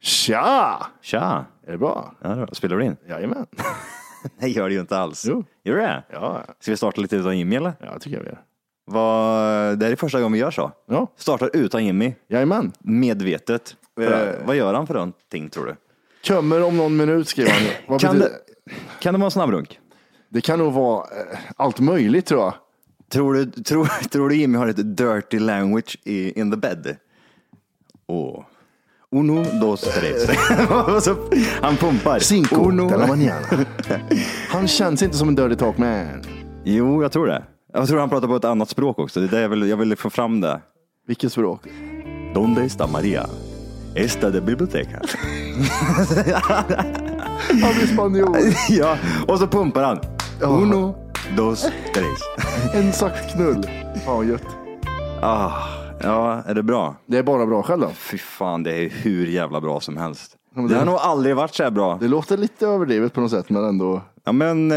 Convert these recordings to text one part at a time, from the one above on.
Tja! Tja! Är det bra? Ja, det är bra. Spelar du in? Jajamän. Nej, gör det ju inte alls. Jo. Gör du det? Ja, Ska vi starta lite utan Jimmy eller? ja tycker jag vi gör. Vad, det här är första gången vi gör så. Ja, Startar utan Jimmy, jajamän. medvetet. Eh, vad gör han för någonting tror du? Kommer om någon minut skriver han. Vad Kan betyder- det, kan det vara en snabbrunk? det kan nog vara eh, allt möjligt tror jag. Tror du, tror, tror du Jimmy har ett dirty language i, in the bed? Åh. Uno, dos, tres. Han pumpar. Cinco Uno. de la mañana. Han känns inte som en dirty talk man. Jo, jag tror det. Jag tror han pratar på ett annat språk också. Det är det jag vill, jag vill få fram det. Vilket språk? Donde está Maria? Esta de biblioteca. Han blir spanjor. ja, och så pumpar han. Uno, dos, tres. En sakt knull. Fan vad gött. Ah, ja, är det bra? Det är bara bra själv då. Fy fan, det är hur jävla bra som helst. men Det det- har nog aldrig varit så här bra. Det låter lite överdrivet på något sätt men ändå Ja, men eh,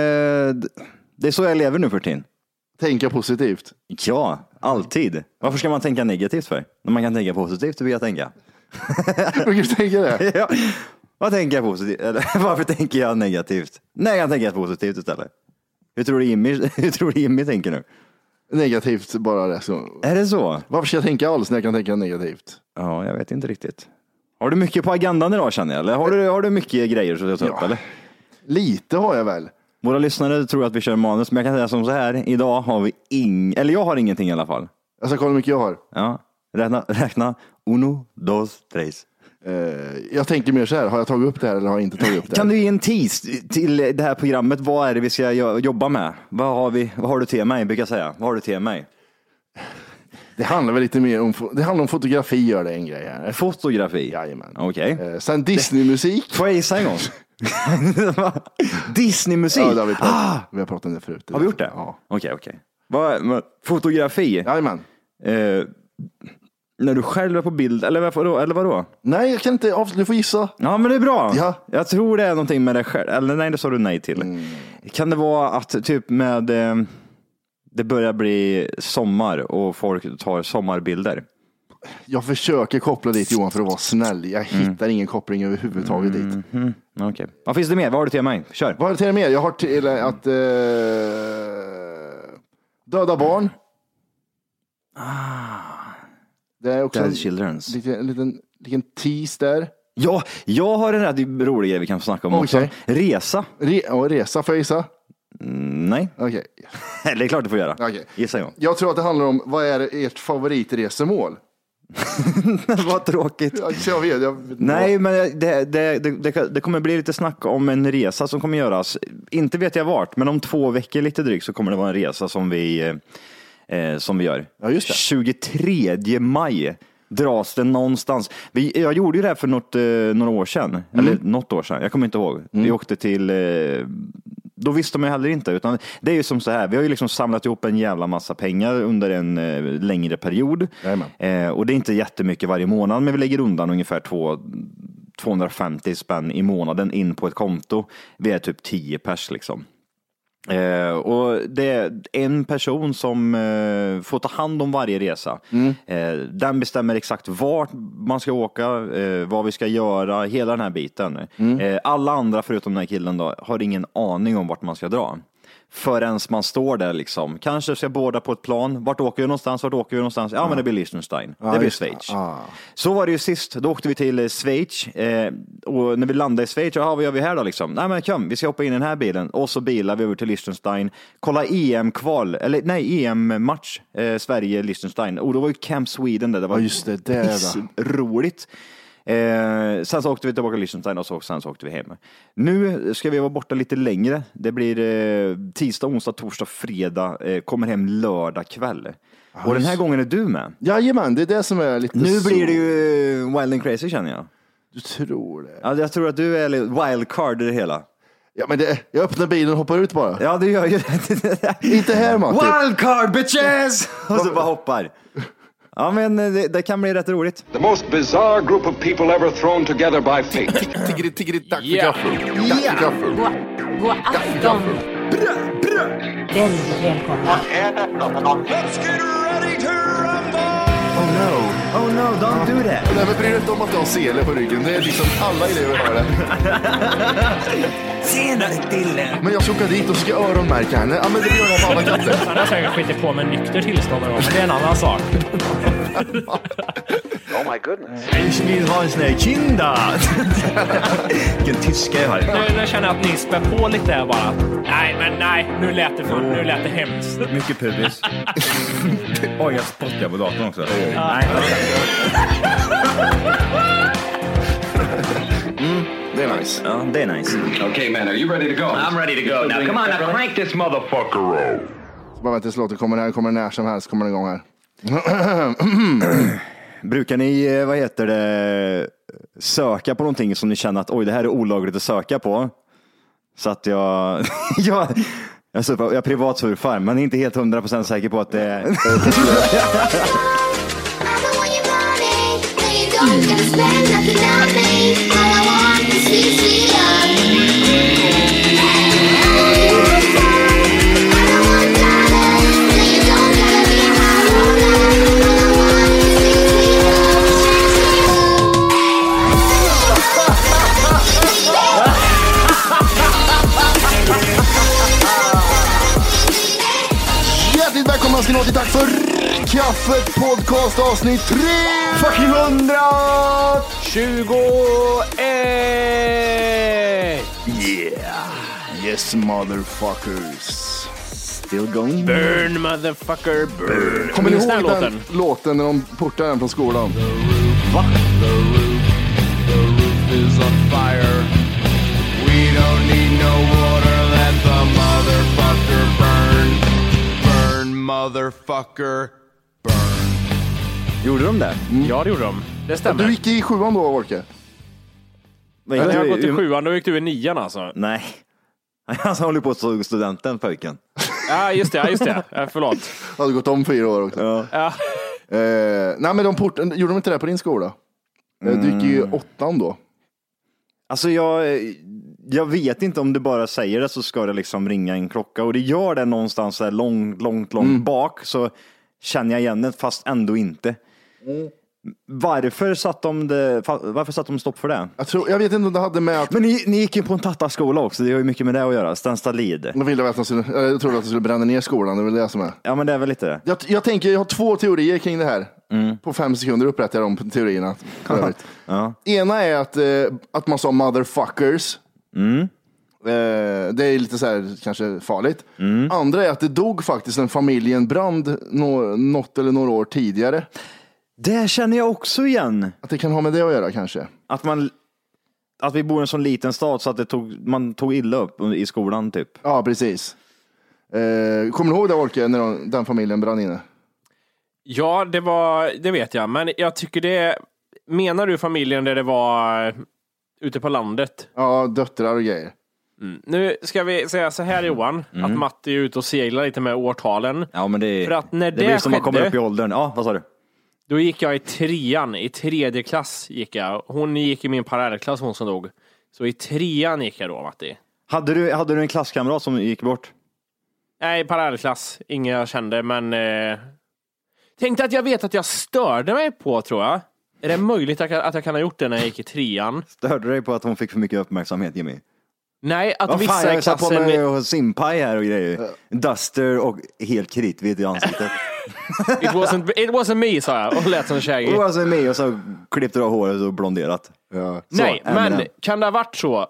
det är så jag lever nu för tiden. tänka positivt. Ja, alltid. Varför ska man tänka negativt för? När man kan tänka positivt, vill jag tänka. Brukar du tänka det? ja. Vad tänker jag positivt? Eller varför tänker jag negativt? Nej, jag tänker positivt istället. Hur tror du Jimmy, hur tror du Jimmy tänker nu? Negativt bara det. Så. Är det så? Varför ska jag tänka alls när jag kan tänka negativt? Ja, jag vet inte riktigt. Har du mycket på agendan idag känner jag? Eller har du, har du mycket grejer som du tar upp? Ja. Eller? Lite har jag väl. Våra lyssnare tror att vi kör manus, men jag kan säga som så här. Idag har vi ing, eller jag har ingenting i alla fall. Jag ska kolla hur mycket jag har. Ja, räkna, räkna. Uno, dos, tres. Eh, jag tänker mer så här, har jag tagit upp det här eller har jag inte tagit upp det Kan här? du ge en tease till det här programmet? Vad är det vi ska jo- jobba med? Vad har, vi, vad har du till mig, brukar jag säga. Vad har du till mig? Det handlar väl lite mer om, det handlar om fotografi gör det en grej här. Fotografi? Jajamän. Okej. Eh, sen Disney-musik. Får jag gissa en gång? Disneymusik? Ja, det har vi pratat, ah, vi har pratat om det förut. har vi gjort det? Ja. Okej, okej. Vad- men Fotografi? Jajamän. Eh, när du själv är på bild, eller vadå? Eller vadå? Nej, jag kan inte avsluta, du får gissa. Ja, men det är bra. Ja. Jag tror det är någonting med det själv. Eller nej, det sa du nej till. Mm. Kan det vara att typ med eh, det börjar bli sommar och folk tar sommarbilder? Jag försöker koppla dit Johan för att vara snäll. Jag Mm. hittar ingen koppling överhuvudtaget dit. Okej. Vad finns det mer? Vad har du till mig? Kör. Vad har jag till mer? Jag har till att eh, döda barn. Det är också Dead en Children's. liten, en liten, liten tease där. Ja, jag har en rätt rolig grej vi kan snacka om också. Okej. Resa? Re, och resa, får jag gissa? Mm, nej, Okej. det är klart du får göra. Okej. Gissa John. Jag tror att det handlar om, vad är ert favoritresemål? Vad tråkigt. Ja, Jag vet, jag vet Nej, men det, det, det, det, det kommer bli lite snack om en resa som kommer göras. Inte vet jag vart, men om två veckor lite drygt så kommer det vara en resa som vi, eh, som vi gör. Ja, just det. 23 maj dras det någonstans. Vi, jag gjorde ju det här för något, eh, några år sedan, Mm. eller något år sedan, jag kommer inte ihåg. Vi åkte till eh, då visste man ju heller inte, utan det är ju som så här, vi har ju liksom samlat ihop en jävla massa pengar under en eh, längre period. Eh, och det är inte jättemycket varje månad, men vi lägger undan ungefär två, 250 spänn i månaden in på ett konto. Vi är typ 10 pers liksom. Eh, och det är en person som eh, får ta hand om varje resa. Eh, den bestämmer exakt vart man ska åka, eh, vad vi ska göra, hela den här biten. Eh, alla andra förutom den här killen då, har ingen aning om vart man ska dra. Förrän man står där liksom. Kanske ska båda på ett plan. Vart åker vi någonstans? Vart åker vi någonstans? Ja, men det blir Liechtenstein. det blir det. Schweiz. Ah. Så var det ju sist. Då åkte vi till eh, Schweiz. Eh, och när vi landade i Schweiz, ja, vad gör vi här då liksom? Nej men kom, vi ska hoppa in i den här bilen. Och så bilar vi över till Liechtenstein. Kolla EM-kval, eller nej, EM-match. Eh, Sverige-Liechtenstein. Och då var ju Camp Sweden där. Det var Ja, just det, va. roligt. Eh, sen så åkte vi tillbaka till Liechtenstein och så, sen så åkte vi hem. Nu ska vi vara borta lite längre. Det blir eh, tisdag, onsdag, torsdag, fredag. Eh, kommer hem lördag kväll. och den här gången är du med. Jajamän, det är det som är lite Nu så. blir det ju eh, wild and crazy känner jag. Du tror det? Ja, jag tror att du är wildcard i det hela. Ja, men det, jag öppnar bilen och hoppar ut bara. Ja, du gör ju det. Inte här Matti. Wildcard bitches! Och så bara hoppar. Ja, men eh, det, det kan bli rätt roligt. The most bizarre group of people ever thrown together by fate. Tiggeri, tiggeri, dack för gaffel. Dack för gaffel. God, afton! Väldigt välkomna. Oh, no. Oh no, don't do that. Nej men bry dig inte om att du har sele på ryggen. Det är liksom alla elever har det. Senare Dille. Men jag ska åka dit och ska öronmärka henne. Ja men det gör jag på alla katter. Han har säkert skitit på med nykter tillstånd men det är en annan sak. Ich vill ha en sån här kinda. Vilken tyska jag har. Nu, nu känner jag att ni spär på lite här bara. Nej, men nej, nu lät det, för, nu lät det hemskt. Mycket pubis. Oj, jag spottar på datorn också. Nej. Det är nice. Ja, det är nice. Okay, man, are you ready to go? I'm ready to go. Now, come on, now crank this motherfucker up. Bara vänta tills låten kommer. Den kommer när som helst. Kommer den igång här. Brukar ni, eh, vad heter det, söka på någonting som ni känner att oj, det här är olagligt att söka på? Så att jag, jag, jag, surfar, jag privatsurfar, men är inte helt hundra procent säker på att det är... Hjärtligt välkomna ska ni vara till Tack för kaffet podcast avsnitt 3! Fucking hundra! 21! Yes motherfuckers. Still going. Burn motherfucker burn. Kommer ni ihåg den låten? låten när de portade den från skolan? Va? is on fire. We don't need no water, let the motherfucker burn. Burn, motherfucker, burn. Gjorde de det? Ja, det gjorde de. Det stämmer. Du gick i sjuan då, Orke? Vad När jag du- gått i sjuan, då gick du i nian alltså. Nej. Han håller på att stå studenten, pojken. Ja, just det. Ja, just det. Ja, förlåt. Du hade gått om fyra år också. Ja. Eh, nej men de port... gjorde de inte det på din skola? Eh, Du gick i åttan då. Alltså jag, jag vet inte om du bara säger det så ska det liksom ringa en klocka och det gör det någonstans där långt, långt, långt bak så känner jag igen det fast ändå inte. Varför satt de det, varför satt de stopp för det? Jag, tror, jag vet inte om det hade med att Men ni, ni gick ju på en tattaskola också, det har ju mycket med det att göra. Stenstalid. de ville att de skulle, jag trodde att de skulle bränna ner skolan, det är väl det som är. Ja men det är väl lite det. Jag, jag tänker, jag har två teorier kring det här. På fem sekunder upprättar jag de teorierna. Ja. Ena är att, eh, att man sa motherfuckers. Eh, det är lite så här, kanske farligt. Andra är att det dog faktiskt en familj i en brand nå, något eller några år tidigare. Det känner jag också igen. Att det kan ha med det att göra kanske. Att man att vi bor i en sån liten stad så att det tog, man tog illa upp i skolan typ. Ja, precis. Eh, kommer du ihåg det Orke, när de, den familjen brann inne? Ja, det var, det vet jag. Men jag tycker det, menar du familjen där det var ute på landet? Ja, döttrar och grejer. Nu ska vi säga så här Johan, att Matti är ute och seglar lite med årtalen. Ja men det, För att när det det blir som man kommer skedde- upp i åldern. Ja, vad sa du? Då gick jag i trean, i tredje klass gick jag. Hon gick i min parallellklass, hon som dog. Så i trean gick jag då, Matti. Hade du, hade du en klasskamrat som gick bort? Nej, parallellklass. Ingen jag kände, men... Eh... Tänkte att jag vet att jag störde mig på, tror jag. Är det möjligt att jag, att jag kan ha gjort det när jag gick i trean? Störde dig på att hon fick för mycket uppmärksamhet Jimmy? Nej, att Vad vissa fan, jag satt på klassen... mig simpaj här och grejer. Duster och helt kritvit i ansiktet. It wasn't, it wasn't me, sa jag och lät som Shaggy. och alltså med och så klippte du av håret och blonderat. Ja. Nej, Så, men Eminem. kan det ha varit så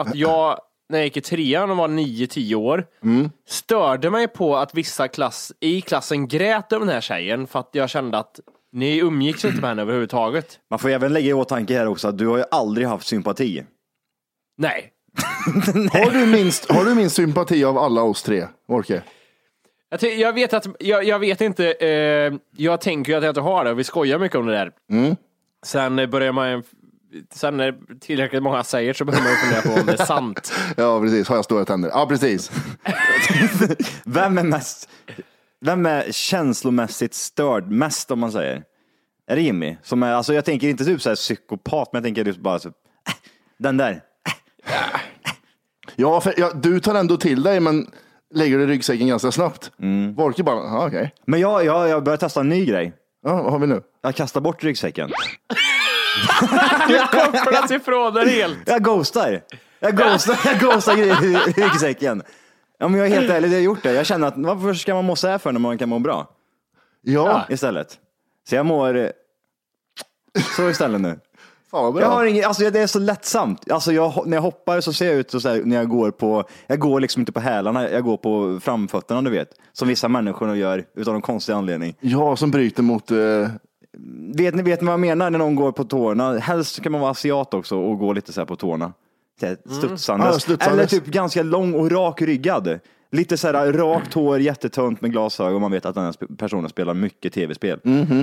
att jag, när jag gick i trean och var 9-10 år, Mm. störde mig på att vissa klass, i klassen grät över den här tjejen för att jag kände att ni umgicks inte med henne överhuvudtaget. Man får även lägga i åtanke här också att du har ju aldrig haft sympati. Nej. Har, du minst, har du minst sympati av alla oss tre, Orke? Jag, ty- jag vet att, jag, jag vet inte, eh, jag tänker ju att jag inte har det vi skojar mycket om det där. Sen eh, börjar man, sen när tillräckligt många säger så börjar man ju fundera på om det är sant. Ja, precis. Har jag stora tänder? Ja, precis. Vem är mest, vem är känslomässigt störd mest om man säger? Är det Jimmy? Som är, alltså jag tänker inte typ så här psykopat, men jag tänker just bara så, äh, den där. Ja, för, ja, du tar ändå till dig, men lägger du ryggsäcken ganska snabbt. Mm. Orke bara, ja, okej. Men jag, jag, jag börjar testa en ny grej. Ja, vad har vi nu? Jag kastar bort ryggsäcken. Kopplas ifrån den helt. Jag ghostar. Jag ghostar, jag ghostar ry- ryggsäcken. Ja, men jag är helt ärlig, jag har gjort det. Jag känner att varför ska man må så här för när man kan må bra Ja, istället? Så jag mår eh, så istället nu. Fan bra. Jag har ingen, alltså det är så lättsamt. Alltså jag, när jag hoppar så ser jag ut så här, när jag går på, jag går liksom inte på hälarna, jag går på framfötterna du vet. Som vissa människor gör utan någon konstig anledning. Ja, som bryter mot... Eh, Vet ni, vet ni vad jag menar när någon går på tårna? Helst kan man vara asiat också och gå lite så här på tårna. Så här Studsandes. Ja, studsandes. Eller typ ganska lång och rak ryggad. Lite så här rakt hår, jättetunt med glasögon man vet att den här personen spelar mycket tv-spel.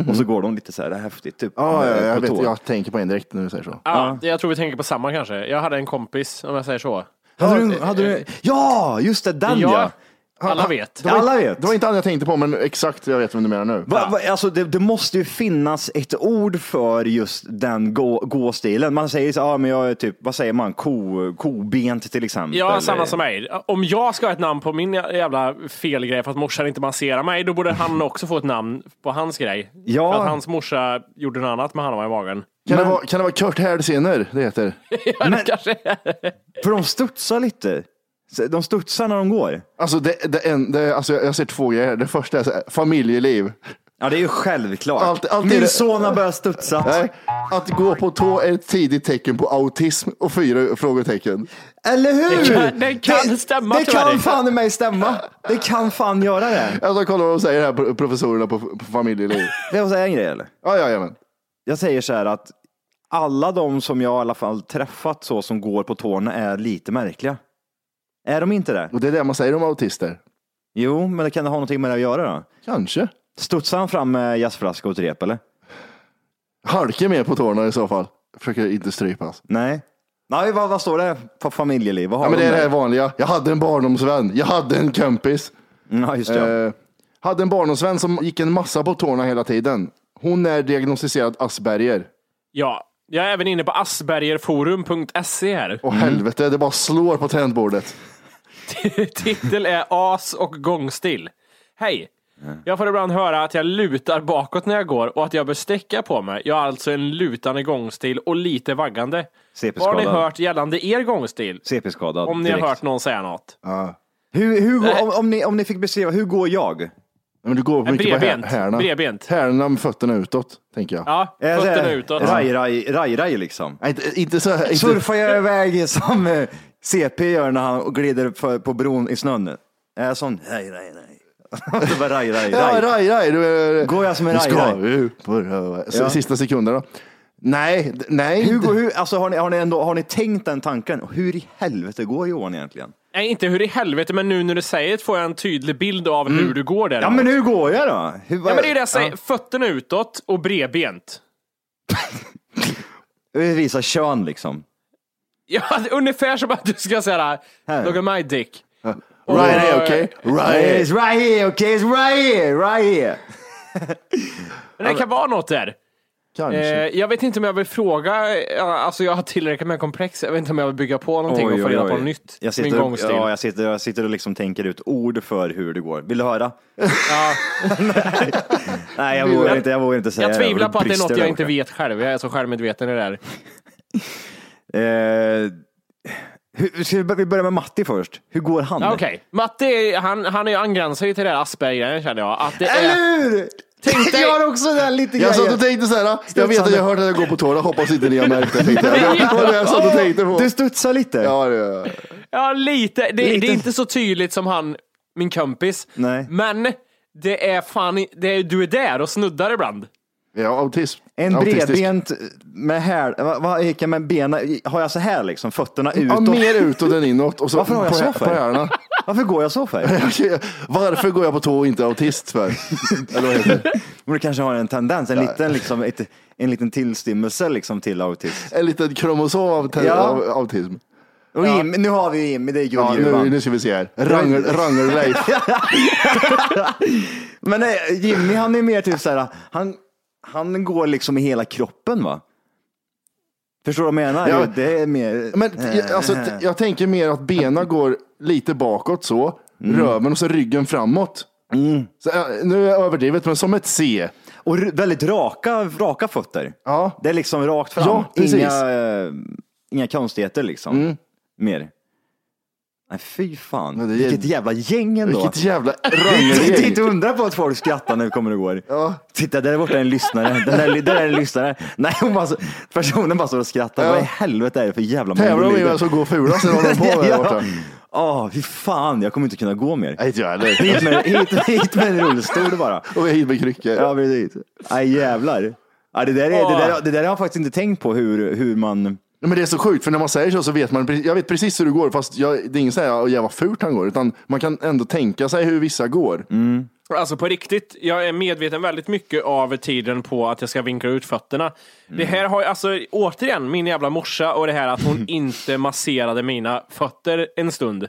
Och så går de lite så här häftigt typ. ja, ja, på jag, vet, jag tänker på en direkt när du säger så. Ja, jag tror vi tänker på samma kanske. Jag hade en kompis, om jag säger så. Hade du, hade du, ja, just det, den ja. Ja, alla vet. Det var, Alla vet. Det var inte han jag tänkte på, men exakt jag vet vem du menar nu. Va, va, alltså det, det måste ju finnas ett ord för just den gå, gåstilen. Man säger så, ja men jag är typ, vad säger man, ko, kobent till exempel. Ja, samma som mig. Om jag ska ha ett namn på min jävla felgrej för att morsan inte masserar mig, då borde han också få ett namn på hans grej. Ja. För att hans morsa gjorde något annat med han var i magen. Kan, det vara, kan det vara Kurt Härdsener det heter? Ja, det kanske är. För de studsar lite. De studsar när de går. Alltså, det, det, en, det, alltså jag, jag ser två grejer. Det första är så här, familjeliv. Ja, det är ju självklart. Allt- allt är Min det- son har börjat studsa. Nej, att gå på tå är ett tidigt tecken på autism och fyra frågetecken. Eller hur? Det kan- det kan stämma, Det tyvärr. kan fan i mig stämma. Det kan fan göra det. Alltså, kolla vad de säger här, pro- professorerna på, på familjeliv. Jag säga en grej eller? Ja, ja, jajamän. Jag säger så här att alla de som jag i alla fall träffat så som går på tårna är lite märkliga. Är de inte det? Och det är det man säger om autister. Jo, men det kan det ha någonting med det att göra då? Kanske. Studsar han fram med jazzflaska och ett rep eller? Halkar mer på tårna i så fall. Försöker inte strypas. Nej. Nej, vad, vad står det på familjeliv? Vad har Ja, men de det är det här vanliga. Jag hade en barndomsvän. Jag hade en kompis. Ja, just det. Eh, hade en barndomsvän som gick en massa på tårna hela tiden. Hon är diagnostiserad Asperger. Ja, jag är även inne på aspergerforum.se här. Och helvete, det bara slår på tangentbordet. Titel är As och gångstil. Hej! Jag får ibland höra att jag lutar bakåt när jag går och att jag bör sträcka på mig. Jag har alltså en lutande gångstil och lite vaggande. Vad har ni hört gällande er gångstil? CP-skadad. Om ni har direkt. hört någon säga något. Hur, hur, går- om, om, ni, om ni fick beskriva, hur går jag? Men du går En mycket på här, bredbent. härna. Bredbent. Härna med fötterna utåt, tänker jag. Ja, fötterna utåt. Raj, raj, raj, raj liksom. Nej, inte, inte så. Inte, Surfar jag iväg som eh, CP gör när han glider för, på bron i snön. Är jag sån? Raj, raj, raj. Och så bara raj, raj, ja, raj. raj, raj. Du, är- Går jag som en Nu raj, ska raj? vi ut på Ja. Sista sekunderna. Nej, d- nej. Hur, går, hur, alltså, har, ni, har, ni ändå, har ni tänkt den tanken? Hur i helvete går Johan egentligen? Nej, inte hur i helvete, men nu när du säger det får jag en tydlig bild av hur du går där. Ja, men hur går jag då? Hur, Ja, men det är det jag säger. Fötterna utåt och bredbent. Ja, visa kön liksom. Ja, ungefär som att du ska säga. Look at my dick. Right here, okej? Right here. It's right here, okay? It's right here, right here. Men det kan vara något där. Kanske. Eh, jag vet inte om jag vill fråga, eh, alltså jag har tillräckligt med komplex, jag vet inte om jag vill bygga på någonting och få reda på något nytt. Jag min sitter, gångstil. ja, jag, sitter, jag sitter och liksom tänker ut ord för hur det går. Vill du höra? Ja, Nej, jag vågar inte, jag vågar inte säga. jag tvivlar på att det är något jag inte vet själv. Jag är så självmedveten i det där. Eh, hur, ska vi, börja med Matti först. Hur går han? Ja, Okej, Matte, han, han är ju angränsar ju till det här Asperger känner jag. Att det Eller är, hur? Tänk dig- Jag har också den lite Jag satt och grejen. tänkte så här, jag vet att jag hört att jag går på tårna, hoppas inte ni har märkt det. Tänkte jag. Det var det jag satt och tänkte på. Du studsar lite. Ja, det, ja, lite. Det, det Lite. är inte så tydligt som han, min kompis. Nej. Men det är fan, det är, du är där och snuddar ibland. ja, autism. En Autistisk. bredbent med häl, vad, gick jag med benen? Har jag så här liksom, fötterna utåt? Ja, mer utåt än inåt. Och så Varför har jag på, så för? Varför går jag så för? Varför går jag på tå och inte autist för? Eller vad heter det? Men du kanske har en tendens, en liten, liksom, ett, en liten tillstymmelse liksom, till autism. En liten kromosom av, Ja. av autism. Och Jimmy, nu har vi Jimmy, det är Ja, nu, guldgruvan. nu ska vi se här. Rangel, Rangel-Leif. Men nej, Jimmy han är mer typ så här, han, han går liksom i hela kroppen va? Förstår du vad jag menar? Ja. Det är mer... Men alltså, jag tänker mer att benen går lite bakåt så, Mm. röven och så ryggen framåt. Så, äh, nu är jag överdrivet, men som ett C. Och väldigt raka, raka fötter. Ja. Det är liksom rakt fram. Ja. Mm. Inga, eh, inga konstigheter liksom. Mer. Nej, fy fan. Men det är- Vilket jävla gäng ändå. Vilket jävla Det är inte undra på att folk skrattar när vi kommer och går. Ja. Titta, där borta är en lyssnare. Den där, där är en lyssnare. Nej, hon bara, så- personen bara står och skrattar. Ja. Vad i helvete är det för jävla Tävlar de i vem som går fulast eller håller de på med där borta? Åh, fy fan. Jag kommer inte kunna gå mer. Nej, inte jag heller. Hit med, hit, hit med en rullstol bara. Och hit med kryckor. Ja, precis. Nej, jävlar. Ja, det, där är, det, där, det där har jag faktiskt inte tänkt på hur, hur man... Men det är så sjukt, för när man säger så så vet man, jag vet precis hur det går, fast jag, det är ingen säger att jag var fult han går, utan man kan ändå tänka sig hur vissa går. Alltså på riktigt, jag är medveten väldigt mycket av tiden på att jag ska vinkla ut fötterna. Det här har alltså återigen min jävla morsa och det här att hon inte masserade mina fötter en stund.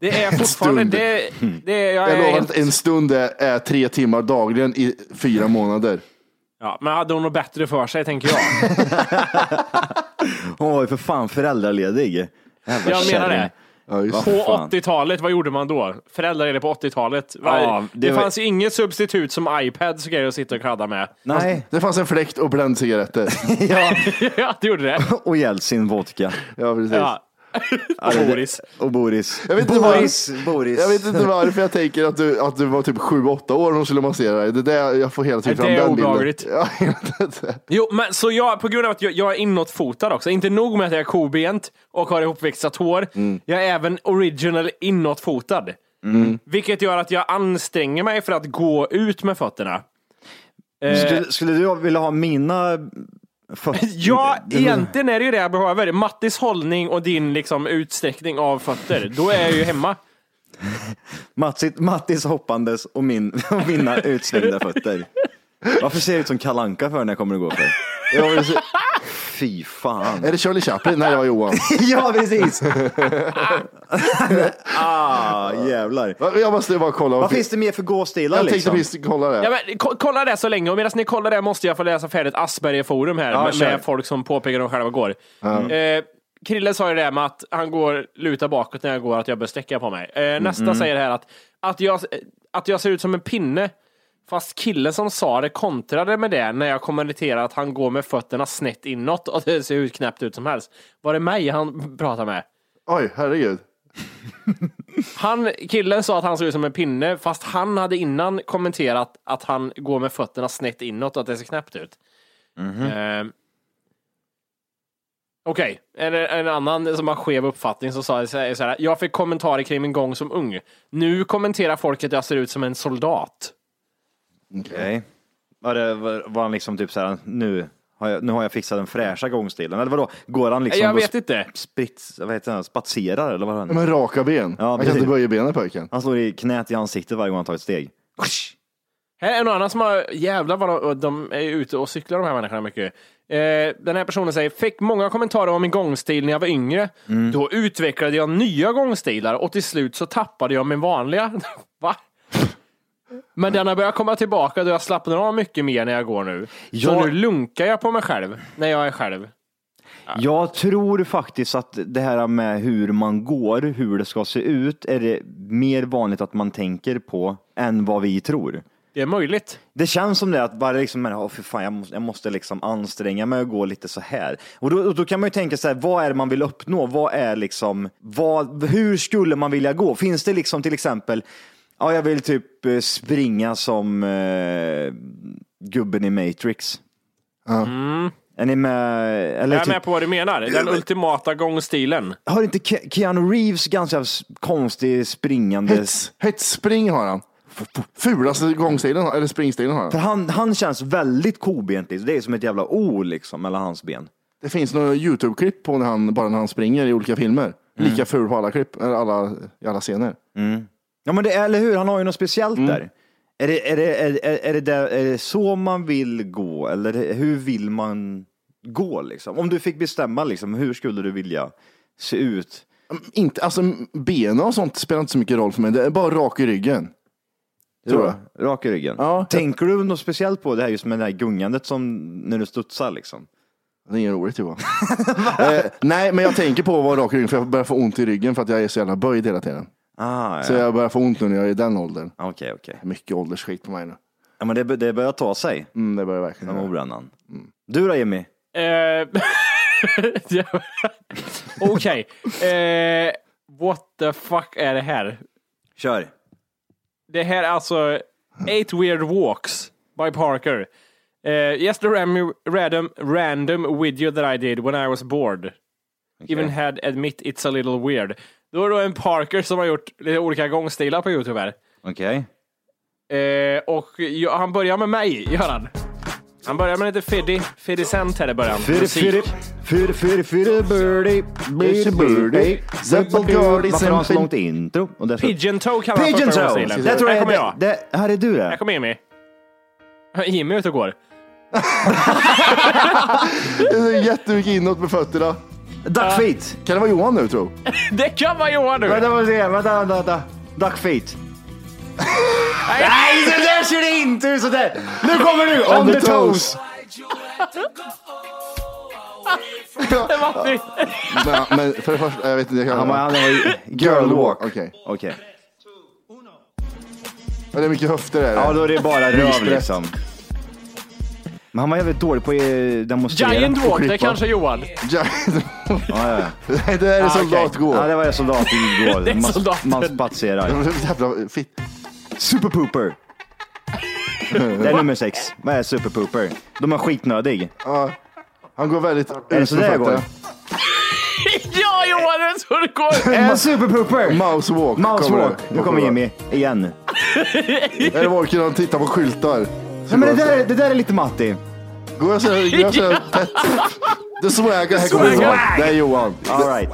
Det är fortfarande, stund. det, det jag Jag är lovar helt, att en stund är, är tre timmar dagligen i fyra månader. Ja, men hade hon något bättre för sig tänker jag. Hon var ju för fan föräldraledig. Jävla Jag menar kärring. det. Ja? På fan. 80-talet, vad gjorde man då? Föräldraledig på 80-talet. Va- Ja, det det var- fanns ju inget substitut som iPads och grejer att sitta och kladda med. Nej, Det fanns en fläkt och bränncigaretter. ja. ja, det gjorde det. och Jeltsin vodka. Ja, precis. Ja. Det- Boris. Och Boris. Jag vet inte Boris, Boris. Jag vet inte varför jag tänker att du, att du var typ sju åtta år när de skulle massera dig. Det är där jag får hela tiden Det fram är den bilden. obehagligt. Ja, jag vet inte. Jo, men så jag, på grund av att jag, jag är inåtfotad också, inte nog med att jag är kobent och har ihopväxtat hår, jag är även original inåtfotad. Vilket gör att jag anstränger mig för att gå ut med fötterna. Eh, Skulle, skulle du vilja ha mina fötter? Ja, egentligen är det ju det jag behöver. Mattis hållning och din liksom utsträckning av fötter. Då är jag ju hemma. Mattis, Mattis hoppandes och, min, och mina utsvängda fötter. Varför ser jag ut som kalanka för när jag kommer att gå för? Ja, precis. Fy fan. Är det Charlie Chaplin? Nej, det var Johan. ja, precis. ah, jävlar. Jag måste bara kolla. Vad finns det mer för gåstilar Jag tänkte liksom? precis kolla det. Ja, men, ko- kolla det så länge och medan ni kollar det måste jag få läsa färdigt Asperger-forum här Ja, med, med folk som påpekar de själva går. Eh, Krille sa ju det med att han går luta bakåt när jag går, att jag bör sträcka på mig. Eh, nästa säger här att, att, jag, att jag ser ut som en pinne. Fast killen som sa det kontrade med det när jag kommenterade att han går med fötterna snett inåt och det ser hur knäppt ut som helst. Var det mig han pratade med? Oj, herregud. Han, killen sa att han såg ut som en pinne, fast han hade innan kommenterat att han går med fötterna snett inåt och att det ser knäppt ut. Eh, Okej, en, en annan som har skev uppfattning som sa så här, jag fick kommentarer kring min gång som ung. Nu kommenterar folk att jag ser ut som en soldat. Okej. Var, det, var, var han liksom typ så här, nu har jag, nu har jag fixat den fräscha gångstilen? Eller vadå, går han liksom jag vet inte. Sprits, vad heter det, spatserar eller vad han? Men raka ben. Ja, Man kan inte böja benen pojken. Han slår i knät i ansiktet varje gång han tar ett steg. Här är en annan som har, jävlar vad de, de är ute och cyklar de här människorna mycket. Eh, den här personen säger, fick många kommentarer om min gångstil när jag var yngre. Då utvecklade jag nya gångstilar och till slut så tappade jag min vanliga. Va? Men den har börjat komma tillbaka då jag slappnar av mycket mer när jag går nu. Så Ja. nu lunkar jag på mig själv när jag är själv. Jag tror faktiskt att det här med hur man går, hur det ska se ut, är det mer vanligt att man tänker på än vad vi tror. Det är möjligt. Det känns som det att bara liksom, åh för fan, jag måste, jag måste liksom anstränga mig och gå lite så här. Och då, och då kan man ju tänka så här, vad är det man vill uppnå? Vad är liksom, vad, hur skulle man vilja gå? Finns det liksom till exempel, ja jag vill typ eh, springa som eh, gubben i Matrix. Är ni med? Eller Jag är typ, med på vad du menar. Den ultimata gångstilen. har inte Ke- Keanu Reeves ganska konstig springande? Hets, hetsspring har han. Fulaste gångstilen, eller springstilen har För han. han, han känns väldigt kobent. liksom. Det är som ett jävla O liksom mellan hans ben. Det finns några YouTube-klipp på när han, bara när han springer i olika filmer. Lika ful på alla klipp, eller alla, i alla scener. Ja men det eller hur, han har ju något speciellt där. Är det, är, det, är, är, det där, är det så man vill gå eller hur vill man gå liksom? Om du fick bestämma liksom, hur skulle du vilja se ut? Inte, alltså benen och sånt spelar inte så mycket roll för mig. Det är bara rak i ryggen. Tror jag. Rak i ryggen. Ja. Tänker du något speciellt på det här just med det här gungandet som när du studsar liksom? Det är inget roligt Johan. eh, nej, men jag tänker på att vara rak i ryggen för jag börjar få ont i ryggen för att jag är så jävla böjd hela tiden. Ah, Så ja. jag börjar få ont nu när jag är i den åldern. Okej, okej. Mycket åldersskit på mig nu. Ja, men det, det börjar ta sig, Mm, det börjar verkligen. den göra. obrännan. Du då Jimmy? Eh, ja. Okej. Eh, what the fuck är det här? Kör. Det här är alltså Eight Weird Walks by Parker. Uh, just a ram- random, random video that I did when I was bored. Even had admit it's a little weird. Då är det en Parker som har gjort lite olika gångstilar på Youtube här. Okej. Eh, och ja, han börjar med mig, gör han. Han börjar med lite Fiddy, Fiddy Cent här i början. Fyri, Musik. fyri, fyri, fyri, fyri, birdie, birdie, birdie. Simple girl, Varför har han så simple- långt intro? Och det Pigeon Toe kallar han Pigeon första toe! gångstilen. Det tror Här jag, kommer jag. det, det, här är du Här det. kommer Jimmy. Jimmy är ute och går. Det är jättemycket inåt med fötterna. Duckfeet. Kan det vara Johan nu tro? Det kan vara Johan nu! Vänta, vänta, vänta, vänta, vänta. Duckfeet. Nej, så där ser det inte ut sådär. Nu kommer du, on the toes. Det var det. Men, men för det första, jag vet inte. Jag kan... Han var, ju girl walk. Okej. Okej. Men det är mycket höfter där. Ja, då är det bara röv liksom. Men han var jävligt dålig på att demonstrera. Giant Walk, det är kanske Johan. Ja, Ja, ja. Det här är Ah, okej. soldatgå. ja, det var jag soldat igår. Det är Man- soldaten. Man spatserar. Jävla fitt. Superpooper. Det är nummer sex. Vad är superpooper? De är skitnödig. Ja. Han går väldigt Är det ut så med där jag går? Ja Johan, det är så det går! En superpooper! Mouse walk. Mouse kommer walk. det. Nu kommer Jimmy igen. Eller walken han tittar på skyltar. Nej, men det, där, det där är lite Matti. Går jag så går jag så tätt. The swagger. Här kommer. Johan. Det är Johan. All right.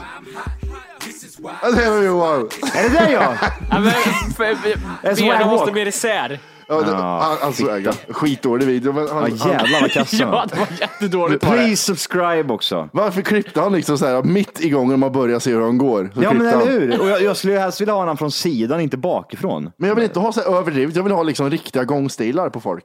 Ja, Det är Johan. Är det där jag? Ja, men, för- för- swag Benen måste mer isär. Ja, det, han, han swaggar. Skitdålig video. Men han, Ja, jävlar vad kass han Ja, det var jättedåligt. Please subscribe också. Varför klippte han liksom så här mitt igång när man börjar se hur han går? Ja men eller hur? Och jag, jag skulle helst vilja ha honom från sidan, inte bakifrån. Men jag vill inte ha så här överdrivet. Jag vill ha liksom riktiga gångstilar på folk.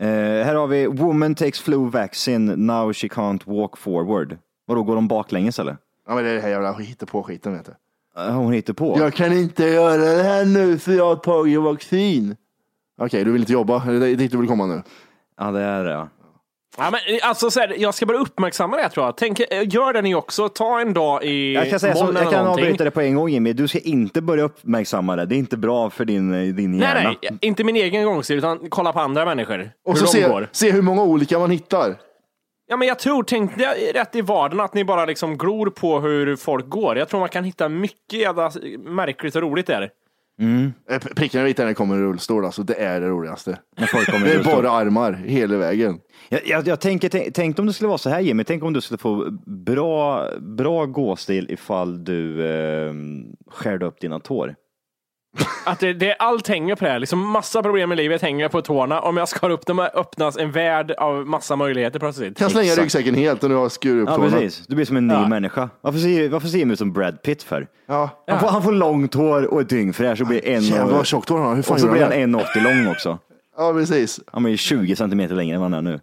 Eh, här har vi Woman takes flu vaccine, now she can't walk forward. Vadå, går de baklänges eller? Ja, men det är det här jävla hittepå-skiten vet du. Eh, Hon hittar på. Jag kan inte göra det här nu för jag har tagit vaccin. Okej, du vill inte jobba? Är det dit du vill komma nu? Ja det är det ja. Ja, men, alltså, så här, jag ska bara uppmärksamma det tror jag. Tänk, eh, gör det ni också. Ta en dag i Jag kan, säga så, jag kan avbryta det på en gång Jimmy. Du ska inte börja uppmärksamma det. Det är inte bra för din, eh, din hjärna. Nej, nej, inte min egen gångstil, utan kolla på andra människor. Och hur så de se, går. se hur många olika man hittar. Ja, men jag tror, tänk det är rätt i vardagen att ni bara liksom glor på hur folk går. Jag tror man kan hitta mycket jävla märkligt och roligt där. Eh, p- Prickarna vita när det kommer i rullstol, alltså det är det roligaste. När folk kommer Det är bara armar hela vägen. Jag, jag, jag tänker, tänk, tänk om det skulle vara så här Jimmy, tänk om du skulle få bra, bra gåstil ifall du eh, skärde upp dina tår. Att det, det, allt hänger på det här. Liksom massa problem i livet hänger på tårna. Om jag skar upp dem öppnas en värld av massa möjligheter plötsligt. Kan slänga ryggsäcken helt och nu har skurit upp Ja tårna. precis, du blir som en ny Ja. människa. Varför ser, varför ser Jimmy ut som Brad Pitt för? Ja. Han, får, han får långt hår och är dyngfräsch och blir en Jävlar vad tjockt hår han har. Hur fan och så blir han han det? 1,80 lång också. Ja, precis. Han är 20 centimeter längre än vad han är nu.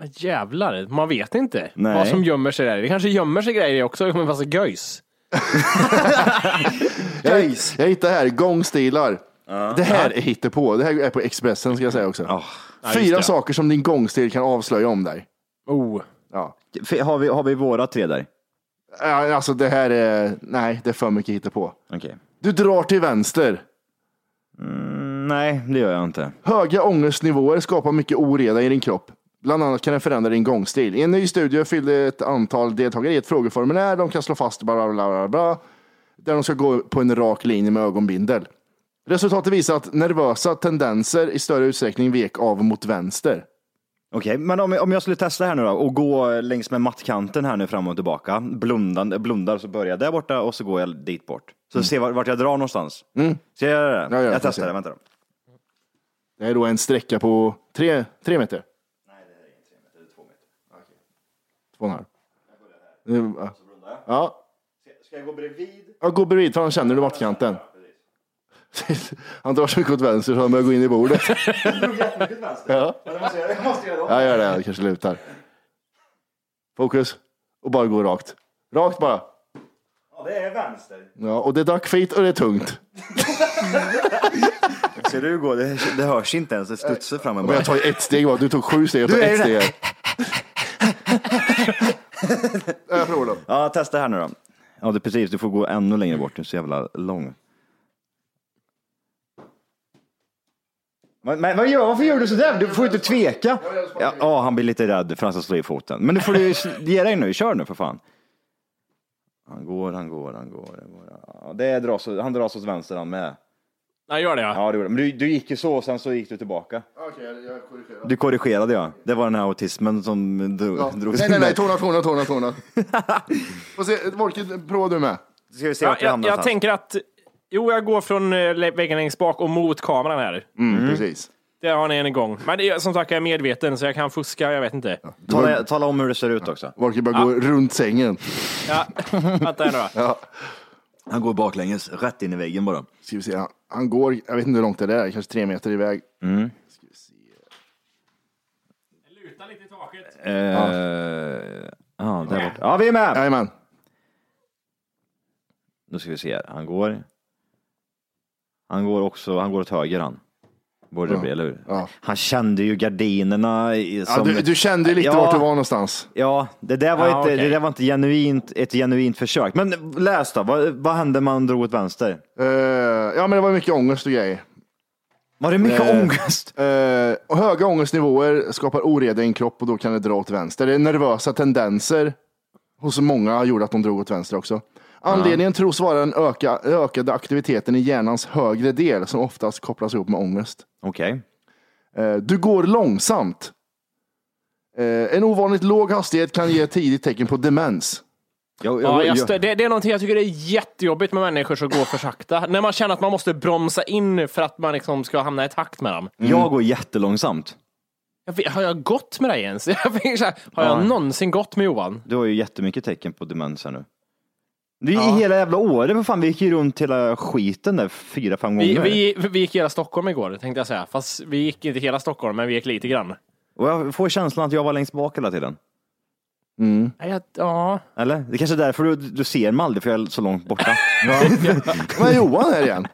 Ja, Jävlar, man vet inte Nej. vad som gömmer sig där. Det kanske gömmer sig grejer också, men fast göjs. Jag, jag hittade här, gångstilar. Det här är hittepå. Det här är på Expressen ska jag säga också. Oh. Fyra det. saker som din gångstil kan avslöja om dig. Oh. Ja. F- Har vi, har vi våra tre där? Ja, Alltså det här är, nej, det är för mycket hittepå. Okej. Du drar till vänster. Mm, nej, det gör jag inte. Höga ångestnivåer skapar mycket oreda i din kropp. Bland annat kan den förändra din gångstil. I en ny studie fyllde ett antal deltagare i ett frågeformulär. De kan slå fast bla, bla, bla, bla, där de ska gå på en rak linje med ögonbindel. Resultatet visar att nervösa tendenser i större utsträckning vek av mot vänster. Okej, men om, om jag skulle testa här nu då och gå längs med mattkanten här nu fram och tillbaka. Blundar, blundar så börjar jag där borta och så går jag dit bort. Så se vart, vart jag drar någonstans. Ska jag göra det? Mm. Ja, ja, jag testar det, vänta då. Det är då en sträcka på tre, tre meter. Nej, det är inte tre meter, det är två meter. En halv. Ja. Ja. Ska jag gå bredvid? Ja, gå bredvid, för han känner du mattkanten. Han drar så mycket åt vänster så han börjar gå in i bordet. Ja. Jag gör det, jag kanske lutar. Fokus. Och bara gå rakt. Rakt bara. Ja, det är vänster. Ja, och det är duckfeet och det är tungt. Ser du gå? Det, det hörs inte ens, det studsar fram en Men jag tar ju ett steg bara. Du tog sju steg, jag tar ett steg. jag provar då. Ja, testa här nu då. Ja, det precis. Du får gå ännu längre bort. Du är så jävla lång. Men, men vad gör, varför gör du sådär? Du får ju inte tveka. Ja, ja, han blir lite rädd för att han ska slå i foten. Men nu får du ge dig nu. Kör nu för fan. Han går, han går, han går. Han, går. Ja, det dras, han dras åt vänster han med. Ja, gör det ja. Ja, det gjorde det. Men du, du gick ju så och sen så gick du tillbaka. Okej, jag korrigerar. Du korrigerade ja. Det var den här autismen som drog, Ja. drog Nej, nej, nej, tona, tona, tona, tona. Får se, Volke, prova du med. Ska vi se Ja, vart vi jag, hamnar jag någonstans. tänker att, jo jag går från eh, väggen längst bak och mot kameran här. Mm, Precis. Där har ni en igång. Men det är, som sagt, jag är medveten så jag kan fuska, jag vet inte. Tala, tala om hur det ser ut också. Volke bara gå runt sängen. Ja, vänta här nu då. Ja. Han går baklänges, rätt in i väggen bara. Ska vi se, han, han går, jag vet inte hur långt det är, kanske tre meter iväg. Luta lite i taket. Eh, ja, där bort. Ja, vi är med! Jajamän. Nu ska vi se här. Han går. Han går också, han går åt höger han. Borde det bli, eller hur? Ja. Han kände ju gardinerna i- Ja, som... du, du kände ju lite Ja. vart du var någonstans. Ja, det där var, Ja, inte, okej. det där var inte genuint, ett genuint försök. Men läs då, vad, vad hände när man drog åt vänster? Eh, ja, men det var mycket ångest och grejer. Var det mycket Eh, ångest? Eh, och höga ångestnivåer skapar oreda i en kropp och då kan det dra åt vänster. Det är nervösa tendenser hos många gjorde att de drog åt vänster också. Anledningen tros vara den öka, ökade aktiviteten i hjärnans högre del som oftast kopplas ihop med ångest. Okej. Eh, du går långsamt. Eh, en ovanligt låg hastighet kan ge tidigt tecken på demens. Jag, Ja, jag, stö- det, det är någonting jag tycker är jättejobbigt med människor som går för sakta. När man känner att man måste bromsa in för att man liksom ska hamna i takt med dem. jag går jättelångsamt. Jag vet, har jag gått med dig ens? Jag fick så här, har jag Ja. någonsin gått med Johan? Du har ju jättemycket tecken på demens här nu. Det är ju hela jävla året, för fan, vi gick ju runt hela skiten där fyra, fem Vi, gånger. vi, vi gick hela Stockholm igår, tänkte jag säga. Fast vi gick inte hela Stockholm, men vi gick lite grann. Och jag får känslan att jag var längst bak hela tiden. Ja, jag- Ja, Eller? Det är kanske är därför du, du ser mig aldrig, för jag är så långt borta. Men Johan är igen.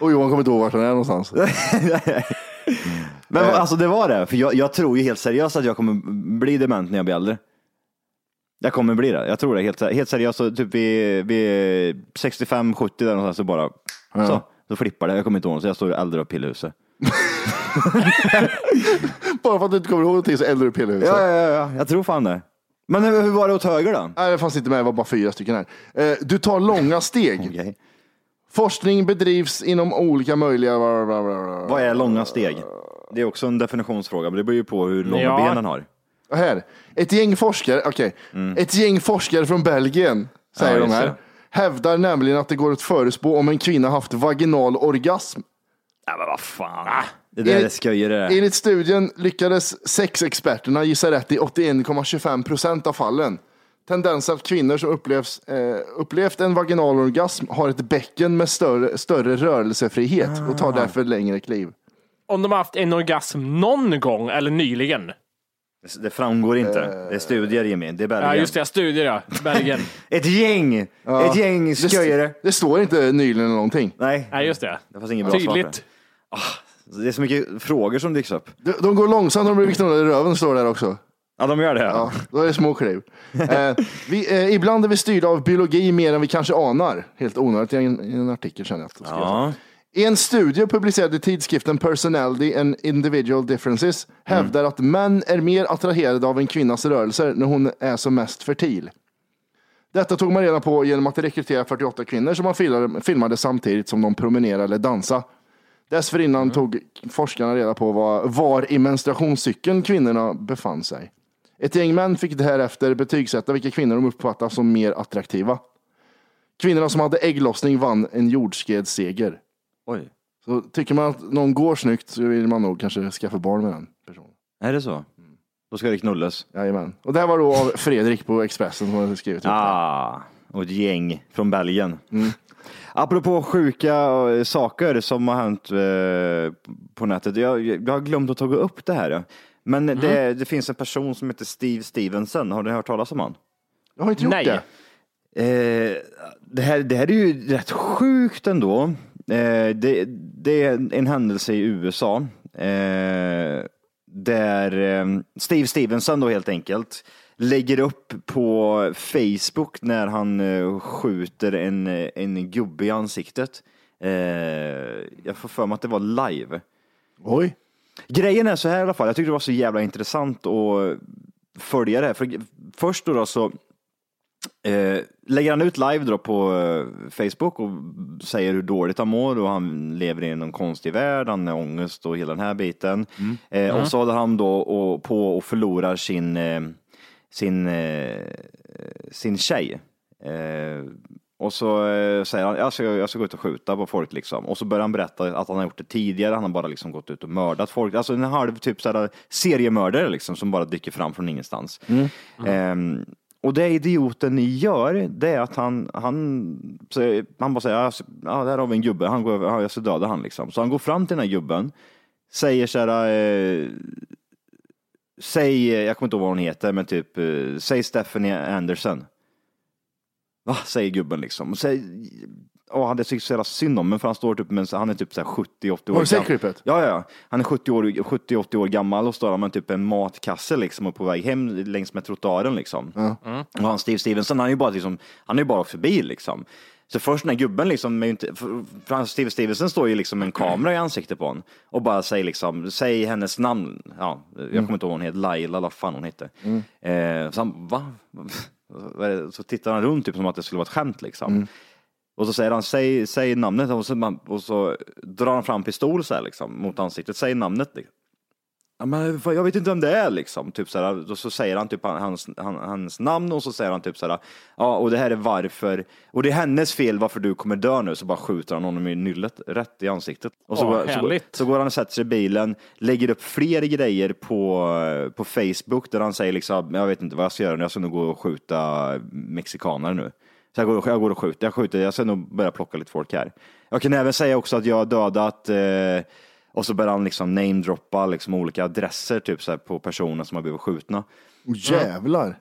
Och Johan kommer inte ihåg vart han är någonstans. Men alltså det var det, för jag, jag tror ju helt seriöst att jag kommer bli dement när jag blir äldre. Jag kommer bli det, jag tror det helt, helt seriöst. Så typ vid, vid 65-70 där någonstans så bara, så, så flippar det. Jag kommer inte ihåg, så jag står äldre och pillhuset. Bara för att du inte kommer ihåg någonting så eldar du pillhuset. Ja, ja, ja, jag tror fan det. Men hur, hur var det åt höger då? Nej, det fanns inte med, det var bara fyra stycken här. Eh, du tar långa steg. Okej. Forskning bedrivs inom olika möjliga... Vad är långa steg? Det är också en definitionsfråga, men det beror ju på hur långa Ja. ben han har. Här. Ett gäng forskare, okej. Ett gäng forskare från Belgien, säger Mm. Ja, de just här, det. hävdar nämligen att det går att förutspå om en kvinna haft vaginal orgasm. Ja, men vad fan. Det där är sköjer det. Enligt studien lyckades sexexperterna gissa rätt i 81,25 procent av fallen. Tendensen att kvinnor som upplevs, eh, upplevt en vaginal orgasm har ett bäcken med större, större rörelsefrihet och Ah. tar därför längre kliv. om de har haft en orgasm någon gång eller nyligen. Det framgår inte. Det är studier Jimmy, det är Belgien. Ja, just det, studier ja. Belgien. Ett gäng! Ett gäng Det, sköjare. det står inte nyligen eller någonting. Nej, Nej, just det. det fanns inget bra svar på Tydligt. det. Det är så mycket frågor som dyks upp. De, de går långsamt och de blir knullade i röven, står det där också. Ja, de gör det. Ja, då är det små kliv. Eh, vi, eh, ibland är vi styrda av biologi mer än vi kanske anar. Helt onödigt i en, i en artikel känner jag. att göra. Ja. I en studie publicerad i tidskriften Personality and Individual Differences hävdar att män är mer attraherade av en kvinnas rörelser när hon är som mest fertil. Detta tog man reda på genom att rekrytera 48 kvinnor som man filmade, filmade samtidigt som de promenerade eller dansade. Dessförinnan tog forskarna reda på var, var i menstruationscykeln kvinnorna befann sig. Ett gäng män fick därefter betygsätta vilka kvinnor de uppfattar som mer attraktiva. Kvinnorna som hade ägglossning vann en jordskredsseger. Oj. Så tycker man att någon går snyggt så vill man nog kanske skaffa barn med den personen. Är det så? Då ska det knullas. Jajamän. Och det här var då av Fredrik på Expressen som hade skrivit ut det. Ah, och ett gäng från Belgien. Mm. Apropå sjuka eh, saker som har hänt eh, på nätet. Jag, jag har glömt att ta upp det här. Men Mm. det, det finns en person som heter Steve Stevenson. Har ni hört talas om han? Jag har inte gjort Nej. det. Eh, det, här, det här är ju rätt sjukt ändå. Eh, det, det är en händelse i USA eh, där eh, Steve Stevenson då helt enkelt lägger upp på Facebook när han skjuter en, en gubbe i ansiktet. Jag får för mig att det var live. Oj. Grejen är så här i alla fall, jag tyckte det var så jävla intressant att följa det här. För först då, då så eh, lägger han ut live då på eh, Facebook och säger hur dåligt han mår och han lever i någon konstig värld, han har ångest och hela den här biten. Eh, och så håller han då och, på och förlorar sin, eh, sin, sin tjej. Och så säger han, jag ska, jag ska gå ut och skjuta på folk liksom. Och så börjar han berätta att han har gjort det tidigare, han har bara liksom gått ut och mördat folk. Alltså en halv typ såhär seriemördare liksom som bara dyker fram från ingenstans. Ehm, och det idioten gör, det är att han, han, han bara säger, ja, där har vi en gubbe, han går, över- ja, jag ska döda han liksom. Så han går fram till den här gubben, säger såhär, eh, säg, jag kommer inte ihåg vad hon heter, men typ, eh, säg Stephanie Anderson. Va, säger gubben liksom. Och säger, Åh, han är så jävla synd om men för han står typ med, en- han är typ så här 70-80 år Har du sett gammal. klippet? Ja, ja. Han är 70 år- 70-80 år gammal och står med typ en matkasse liksom och på väg hem längs med trottoaren liksom. Och han Steve Stevenson, han är ju bara liksom, han är ju bara förbi liksom. Så först när gubben liksom, är inte, för, Steve Stevenson står ju liksom med en kamera i ansiktet på honom och bara säger liksom, säg hennes namn. Ja, jag kommer inte ihåg vad hon heter, Laila vad fan hon hette. Eh, så han, va? Det? Så tittar han runt typ som att det skulle vara ett skämt liksom. Och så säger han, säg, säg namnet och så, man- och så drar han fram pistol så här liksom mot ansiktet, säg namnet. Ja, men jag vet inte vem det är liksom. Typ så, här, och så säger han typ hans, han, hans namn och så säger han typ så här, ja och det här är varför, och det är hennes fel varför du kommer dö nu, så bara skjuter han honom i nyllet rätt i ansiktet. Och så, Åh, så, härligt. så går han och sätter sig i bilen, lägger upp fler grejer på, på Facebook där han säger liksom, jag vet inte vad jag ska göra nu, jag ska nog gå och skjuta mexikaner nu. Så jag går, jag går och skjuter, jag skjuter, jag ska nog börja plocka lite folk här. Jag kan även säga också att jag har dödat eh, och så börjar han liksom namedroppa liksom olika adresser typ så här, på personer som har blivit skjutna. Oh, jävlar.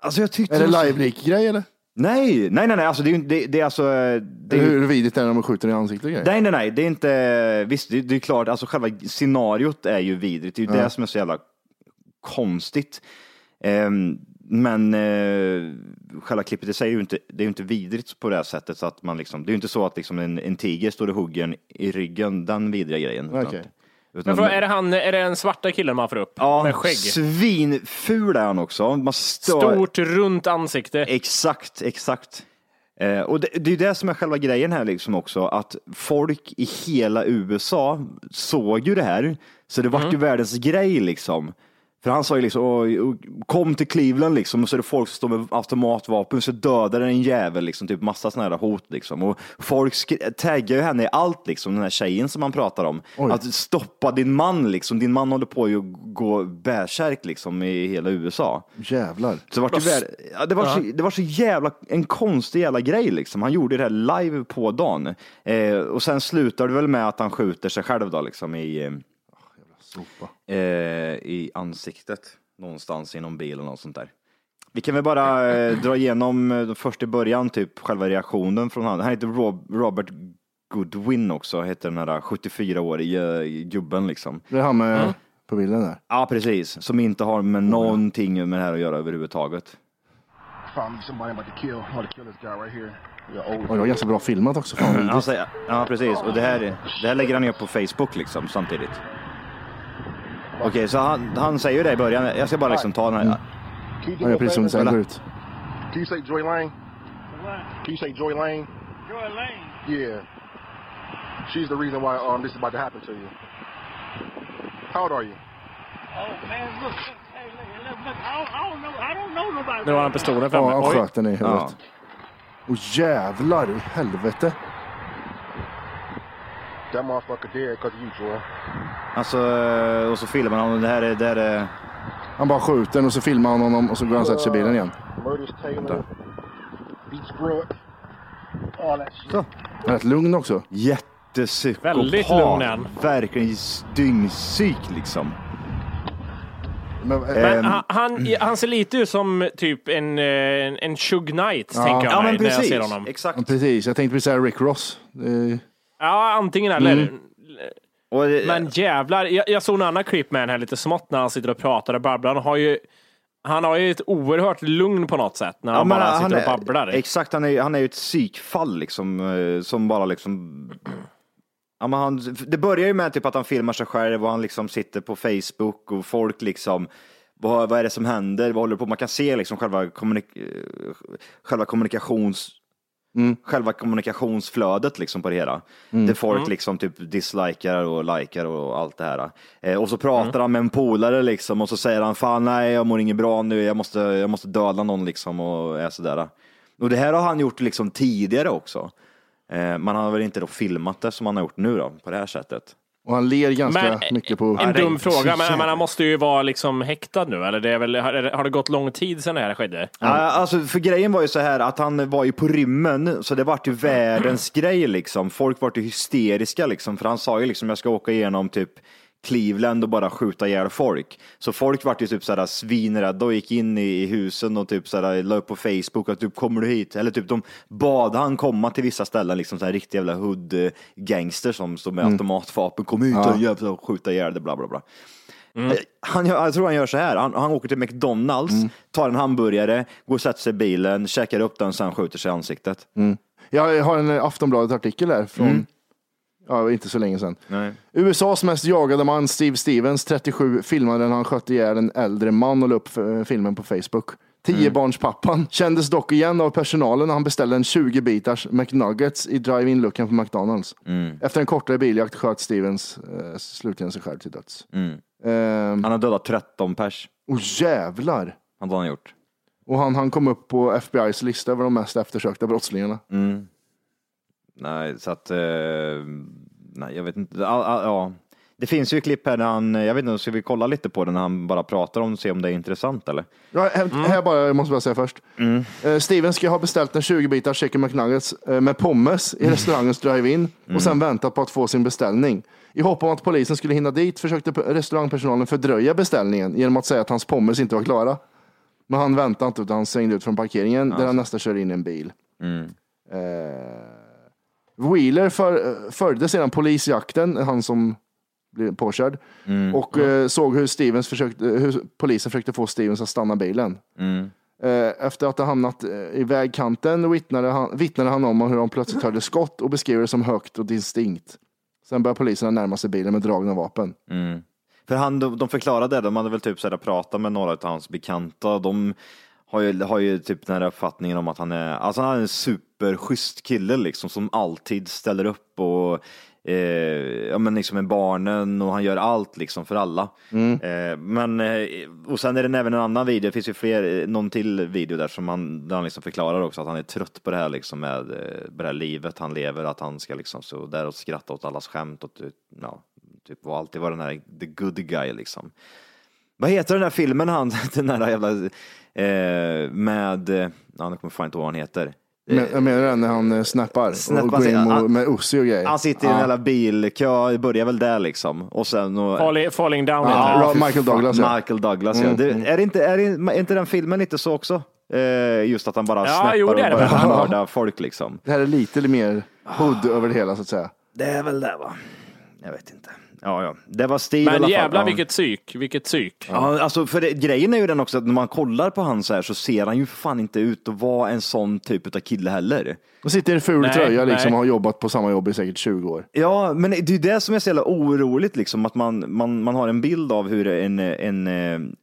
Alltså jag tyckte... Är det live-leak-grej eller? Nej, nej, nej, nej, alltså det är, det, det är alltså... Det är, Hur vidrigt är det när man skjuter i ansiktet och grejer? nej, nej, nej, det är inte... Visst, det, det är klart, alltså själva scenariot är ju vidrigt. Det är ju det som är så jävla konstigt. Ehm, men eh, själva klippet i sig är ju inte, det är ju inte vidrigt på det här sättet. Så att man liksom, det är ju inte så att liksom en, en tiger står och hugger i ryggen, den vidriga grejen. Utan- Okej. utan- Men fråga, är, det han, är det den svarta killen man får upp? Ja, med skägg? svinful är han också. Man stör... Stort, runt ansikte. Exakt, exakt. Eh, och det, det är det som är själva grejen här liksom också, att folk i hela USA såg ju det här, så det vart ju världens grej liksom. För han sa ju liksom, "Åh, kom till Cleveland liksom, och så är det folk som står med automatvapen, så dödar en jävel liksom, typ massa sådana här hot liksom. Och folk taggar ju henne i allt liksom, den här tjejen som man pratar om. Att stoppa din man liksom, din man håller på att gå bärsärk liksom i hela USA. Jävlar. Så det var, ju vär- ja, det, var så, det var så jävla, en konstig jävla grej liksom. Han gjorde det här live på dagen. Eh, och sen slutar det väl med att han skjuter sig själv då liksom i, eh, eh, i ansiktet. Någonstans i någon bil eller något sånt där. Vi kan väl bara eh, dra igenom eh, först i början, typ själva reaktionen från han. Han heter Rob, Robert Goodwin också, heter den här 74-årige gubben liksom. Det är han med på bilden där. Ja, precis. Som inte har med någonting med det här att göra överhuvudtaget. Found somebody I'm about to kill. I'm about to kill this guy right here. Yeah, old. Oj, det var ganska bra filmat också. Fan, ja, precis. Och det här, det här lägger han upp på Facebook liksom samtidigt. Okej, så han, han säger ju det i början. Jag ska bara liksom ta den här. Ja, me a precis som du säger, går ut. Can you say Joy Lane? Can you say Joy Lane? Joy Lane. Yeah. She's the reason why um this is about to happen to you. How old are you? Oh man, look, look, hey, look, look, look, I don't, I don't know, I don't know nobody. Nu har han pistolen Ja, framme. han Oj. sköt den i Ja. huvudet. Åh jävlar i helvete. That motherfucker dead because of you, Joy. Alltså, och så filmar han och det här är, det här är Han bara skjuter och så filmar han honom och så går han och sätter sig i bilen igen. Shit. Så. Rätt lugn också. jättepsykopat. Väldigt lugn är han. Verkligen dyngpsyk liksom. Men, Men ehm, han, han, han ser lite ut som typ en, eh, en, en Shug Knight, Ja. tänker jag Ja, mig men när jag ser honom. Exakt. precis, jag tänkte precis säga Rick Ross. Eh, Ja, antingen eller. Mm. Och, det- Men jävlar, jag, jag såg en annan klipp med den här lite smått när han sitter och pratar och babblar. Han har ju, han har ju ett oerhört lugn på något sätt när han bara sitter är- och babblar. Exakt, han är, han är ju ett psykfall liksom, eh, som bara liksom Ja, men han, det börjar ju med typ att han filmar sig själv och han liksom sitter på Facebook och folk liksom vad, vad är det som händer? Vad håller på? Man kan se liksom själva, kommunik eh, själva kommunikations Själva kommunikationsflödet liksom på det hela. Där folk liksom typ dislikar och likar och allt det här. Eh, och så pratar han med en polare liksom och så säger han fan nej jag mår inget bra nu, jag måste, jag måste döda någon liksom och är sådär. Och det här har han gjort liksom tidigare också. Eh, man har väl inte då filmat det som han har gjort nu då, på det här sättet. Och han ler ganska Men, mycket på... En dum fråga, men, men han måste ju vara liksom häktad nu, eller det är väl, har, har det gått lång tid sedan det här skedde? Ja, alltså, för grejen var ju så här att han var ju på rymmen, så det vart ju världens grej liksom. Folk vart ju hysteriska liksom, för han sa ju liksom jag ska åka igenom typ Cleveland och bara skjuta ihjäl folk. Så folk vart ju typ såhär svinrädda och gick in i, i husen och typ såhär la upp på Facebook att typ kommer du hit? Eller typ de bad han komma till vissa ställen, liksom såhär riktiga jävla hood gangster som står med automatvapen. Kom ut och jävla och skjuta ihjäl det, bla bla bla. Eh, Han, jag tror han gör så här. Han, han åker till McDonalds, tar en hamburgare, går och sätter sig i bilen, käkar upp den, sen skjuter sig i ansiktet. Jag har en Aftonbladet-artikel här från, ja, inte så länge sedan. USAs mest jagade man, Steve Stevens, 37, filmade när han sköt ihjäl en äldre man och la upp eh, filmen på Facebook. Tiobarnspappan kändes dock igen av personalen när han beställde en 20 bitars McNuggets i drive-in-luckan på McDonalds. Efter en kortare biljakt sköt Stevens eh, slutligen sig själv till döds. Ehm, Han har dödat 13 pers. och jävlar! Han har han gjort. Och han, han kom upp på FBI's lista över de mest eftersökta brottslingarna. Nej, så att, eh, nej jag vet inte. Ja, ja, ja. Det finns ju klipp här när han, jag vet inte, ska vi kolla lite på det när han bara pratar om se om det är intressant eller? Ja, här, här bara, jag måste bara säga först. Eh, Steven ska ha beställt en 20 bitar chicken McNuggets eh, med pommes i restaurangens drive-in och sen väntat på att få sin beställning. I hopp om att polisen skulle hinna dit försökte restaurangpersonalen fördröja beställningen genom att säga att hans pommes inte var klara. Men han väntade inte utan han svängde ut från parkeringen där han nästan körde in i en bil. Eh, Wheeler för, eh, följde sedan polisjakten, han som blev påkörd, och eh, såg hur, Stevens försökte, hur polisen försökte få Stevens att stanna bilen. Eh, Efter att ha hamnat eh, i vägkanten vittnade han, vittnade han om hur de plötsligt hörde skott och beskrev det som högt och distinkt. Sen började poliserna närma sig bilen med dragna vapen. För han, de, de förklarade det, de hade väl typ så här pratat med några av hans bekanta. De har ju, har ju typ den här uppfattningen om att han är, alltså han är en superschysst kille liksom som alltid ställer upp och eh, ja men liksom med barnen och han gör allt liksom för alla. Eh, men, eh, och sen är det även en annan video, det finns ju fler, eh, någon till video där som han, där han liksom förklarar också att han är trött på det här liksom med, eh, med det här livet han lever, att han ska liksom så där och skratta åt allas skämt och ja, typ och alltid vara den här the good guy liksom. Vad heter den där filmen han, den där jävla, med, ja nu kommer jag fan inte ihåg vad han heter. Men, jag menar det när han eh, snappar Snappar och går in han- med Ussi och grejer. Han sitter i en jävla bilkö, det börjar väl där liksom. Och sen och, Falling, falling down. Ja, Michael Douglas, ja. Michael Douglas ja. Det, är, det inte, är, det, är inte den filmen lite så också? Eh, just att han bara Ja, snappar jo, det är och börjar mörda folk liksom. Det här är lite mer hood över det hela så att säga. Det är väl det va? Jag vet inte. Ja, ja. Det var Steve i alla Men fall. jävlar ja. vilket psyk, vilket psyk. Ja, alltså för det, grejen är ju den också att när man kollar på han så här så ser han ju för fan inte ut att vara en sån typ av kille heller. Och sitter i en ful Nej, tröja liksom nej. och har jobbat på samma jobb i säkert 20 år. Ja, men det är ju det som är så jävla oroligt, liksom, att man, man, man har en bild av hur en, en,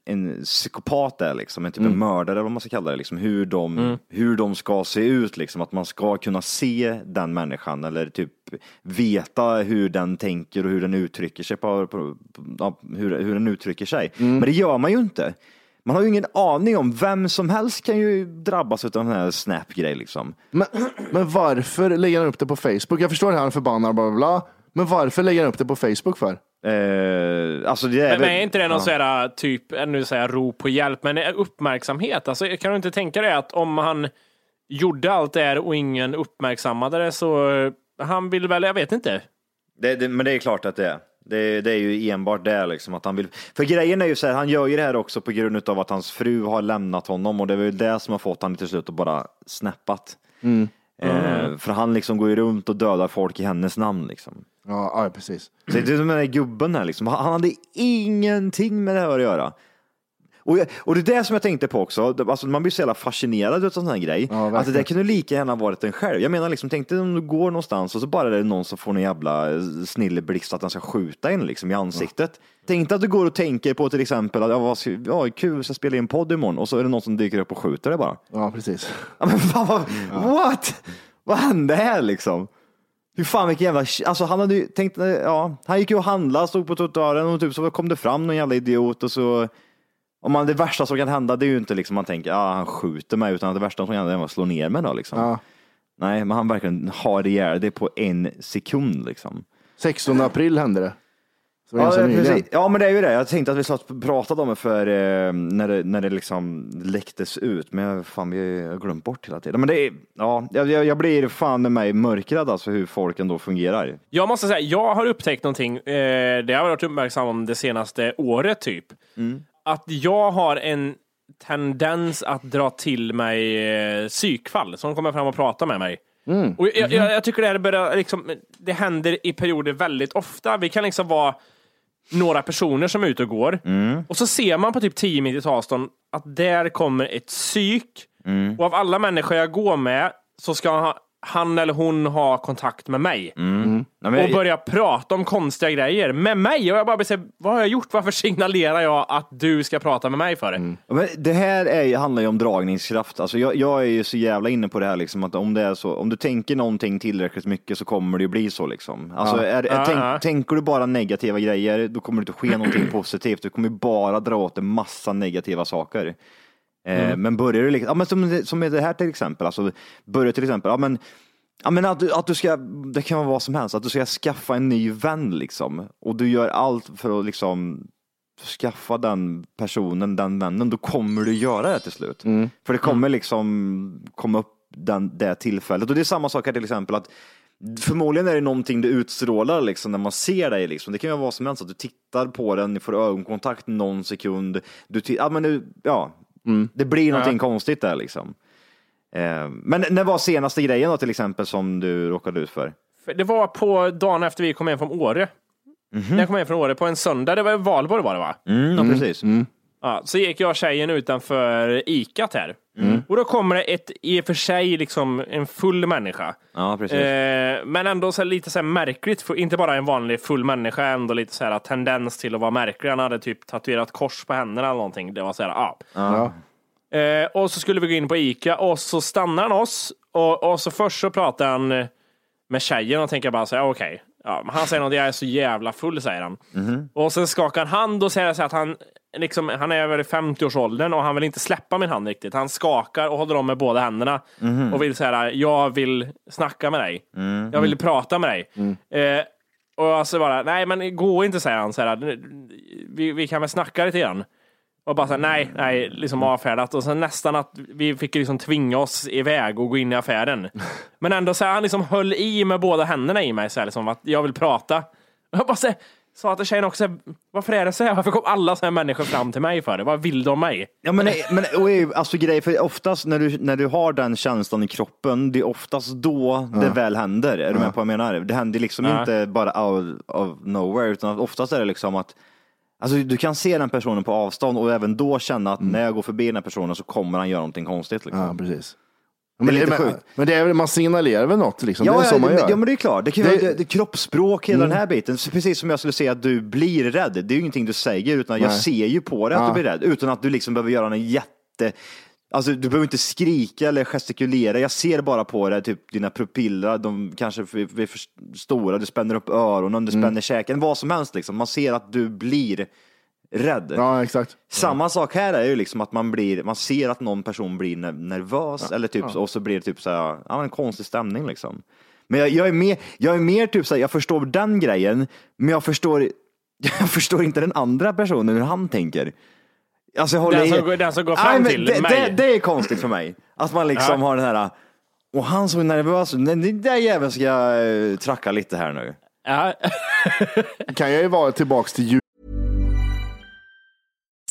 en psykopat är, liksom, en typ av mördare, eller vad man ska kalla det, liksom, hur, de, hur de ska se ut, liksom, att man ska kunna se den människan eller typ veta hur den tänker och hur den uttrycker sig, på, på, på, hur, hur den uttrycker sig. Men det gör man ju inte. Man har ju ingen aning om, vem som helst kan ju drabbas av den här snap-grej liksom. Men, men varför lägger han upp det på Facebook? Jag förstår att han är förbannad, bla bla bla. Men varför lägger han upp det på Facebook för? Eh, alltså det är Men, väl- men är inte det någon ja. sån här, typ, eh, nu säger jag rop på hjälp, men är uppmärksamhet? Alltså, kan du inte tänka dig att om han gjorde allt det här och ingen uppmärksammade det så, eh, han vill väl, jag vet inte. Det, det, men det är klart att det är. Det, det är ju enbart det liksom att han vill. För grejen är ju så här, han gör ju det här också på grund av att hans fru har lämnat honom och det är väl det som har fått honom till slut att bara snäppat. Eh, för han liksom går ju runt och dödar folk i hennes namn liksom. Ja, ja precis. Så det är som den där gubben här liksom. Han hade ingenting med det här att göra. Och, och det är det som jag tänkte på också, alltså man blir så jävla fascinerad av sån här grej. Ja, att det där verkligen. kunde lika gärna varit en själv. Jag menar liksom, tänk dig om du går någonstans och så bara är det någon som får en jävla eh, snilleblixt att han ska skjuta en liksom i ansiktet. Tänk dig att du går och tänker på till exempel att ja, vad ska, ja, kul, jag ska spela in podd imorgon och så är det någon som dyker upp och skjuter dig bara. Ja, precis. Ja, men fan, vad, what? Vad hände här liksom? Hur fan vilken jävla, alltså han hade ju tänkt, ja, han gick ju och handlade, stod på trottoaren och typ så kom det fram någon jävla idiot och så, om man, det värsta som kan hända det är ju inte liksom man tänker, ja han skjuter mig, utan det värsta som kan hända är att slå ner mig då liksom. Ja. Nej, men han verkligen har ihjäl det på en sekund liksom. 16 april hände det. Så det Ja, precis. ja, men det är ju det. Jag tänkte att vi satt och pratade om det för eh, när det, när det liksom läcktes ut, men jag- fan, vi har glömt bort hela tiden. Men det är, ja, jag, jag blir fan med mig mörkrädd alltså hur folk ändå fungerar. Jag måste säga, jag har upptäckt någonting, eh, det har jag varit uppmärksam om det senaste året typ. Att jag har en tendens att dra till mig eh, psykfall som kommer fram och pratar med mig. Och jag, jag, jag tycker det här börjar, liksom, det händer i perioder väldigt ofta. Vi kan liksom vara några personer som är ute och går. Och så ser man på typ 10 meters avstånd att där kommer ett psyk. Och av alla människor jag går med så ska han, han eller hon ha kontakt med mig Ja, men, och börja prata om konstiga grejer med mig. Och jag bara blir så här, vad har jag gjort? Varför signalerar jag att du ska prata med mig för det? Ja, Men det här är, handlar ju om dragningskraft. Alltså jag, jag är ju så jävla inne på det här liksom, att om det är så, om du tänker någonting tillräckligt mycket så kommer det ju bli så liksom. Alltså, är, är, Ja, tänk, ja. Tänker du bara negativa grejer, då kommer det inte ske någonting positivt. Du kommer bara dra åt en massa negativa saker. Eh, Men börjar du, liksom, ja, men som, som det här till exempel, alltså, börjar till exempel, ja, men, ja, men att, du, att du ska, det kan vara vad som helst, att du ska skaffa en ny vän liksom. Och du gör allt för att liksom skaffa den personen, den vännen, då kommer du göra det till slut. För det kommer liksom komma upp den, det tillfället. Och det är samma sak här till exempel att Förmodligen är det någonting du utstrålar liksom när man ser dig. Liksom. Det kan ju vara vad som helst, att du tittar på den, ni får ögonkontakt någon sekund. Du ja, men du, ja, Det blir någonting konstigt där liksom. Eh, men när var senaste grejen då till exempel som du råkade ut för? Det var på dagen efter vi kom hem från Åre. När jag kom hem från Åre på en söndag, det var valborg var det va? Mm, ja, precis. Ja, så gick jag och tjejen utanför ikat här. Och då kommer det ett, i och för sig, liksom en full människa. Ja, precis. Eh, men ändå så lite så här märkligt, för inte bara en vanlig full människa, ändå lite så här tendens till att vara märklig. Han hade typ tatuerat kors på händerna eller någonting. Det var så här, ja. Ja. Eh, och så skulle vi gå in på Ica och så stannar han oss och, och så först så pratar han med tjejen och tänker bara så här, okej. Ja, men han säger något, jag är så jävla full, säger han. Och sen skakar han hand och säger så här att han, liksom, han är i 50-årsåldern och han vill inte släppa min hand riktigt. Han skakar och håller om med båda händerna och vill säga, jag vill snacka med dig. Jag vill prata med dig. Eh, och jag så bara, nej men gå inte, säger han. Så här, vi, vi kan väl snacka lite grann. Och bara så här, nej, nej, liksom avfärdat. Och sen nästan att vi fick liksom tvinga oss iväg och gå in i affären. Men ändå så här, han liksom höll i med båda händerna i mig, så här, liksom, att jag vill prata. Och jag bara så här, sa till tjejen också, varför är det så här? Varför kom alla så här människor fram till mig för det? Vad vill de mig? Ja, men, men och, alltså grej, för oftast när du, när du har den känslan i kroppen, det är oftast då det väl händer. Är du med på vad jag menar? Det händer liksom Ja. inte bara out of nowhere, utan oftast är det liksom att Alltså, du kan se den personen på avstånd och även då känna att när jag går förbi den här personen så kommer han göra någonting konstigt. Liksom. Ja, precis. Det Men, lite men, men det är man signalerar väl något liksom. det är Ja, så ja, man gör. ja, men det är klart. Det, kan, Det- det, det, det, kroppsspråk, hela den här biten. Så Precis som jag skulle säga att du blir rädd. Det är ju ingenting du säger, utan jag Nej. ser ju på dig att du blir rädd. Utan att du liksom behöver göra en jätte... Alltså du behöver inte skrika eller gestikulera. Jag ser bara på dig, typ dina pupiller, de kanske är för stora, du spänner upp öronen, du Mm. spänner käken, vad som helst liksom. Man ser att du blir rädd. Ja, exakt. Samma sak här är ju liksom att man blir, man ser att någon person blir ner- nervös eller typ, och så blir det typ så här, ja, en konstig stämning liksom. Men jag, jag är mer, jag är mer typ så här, jag förstår den grejen, men jag förstår, jag förstår inte den andra personen hur han tänker. Alltså jag håller Den som i- går- den som går Nej, fram men till det, mig. Det, det är konstigt för mig. Att man liksom Ja. har den här, och han såg nervös ut, "Nej, den där jäveln ska jag eh, tracka lite här nu. Ja. kan jag ju vara tillbaks till jul.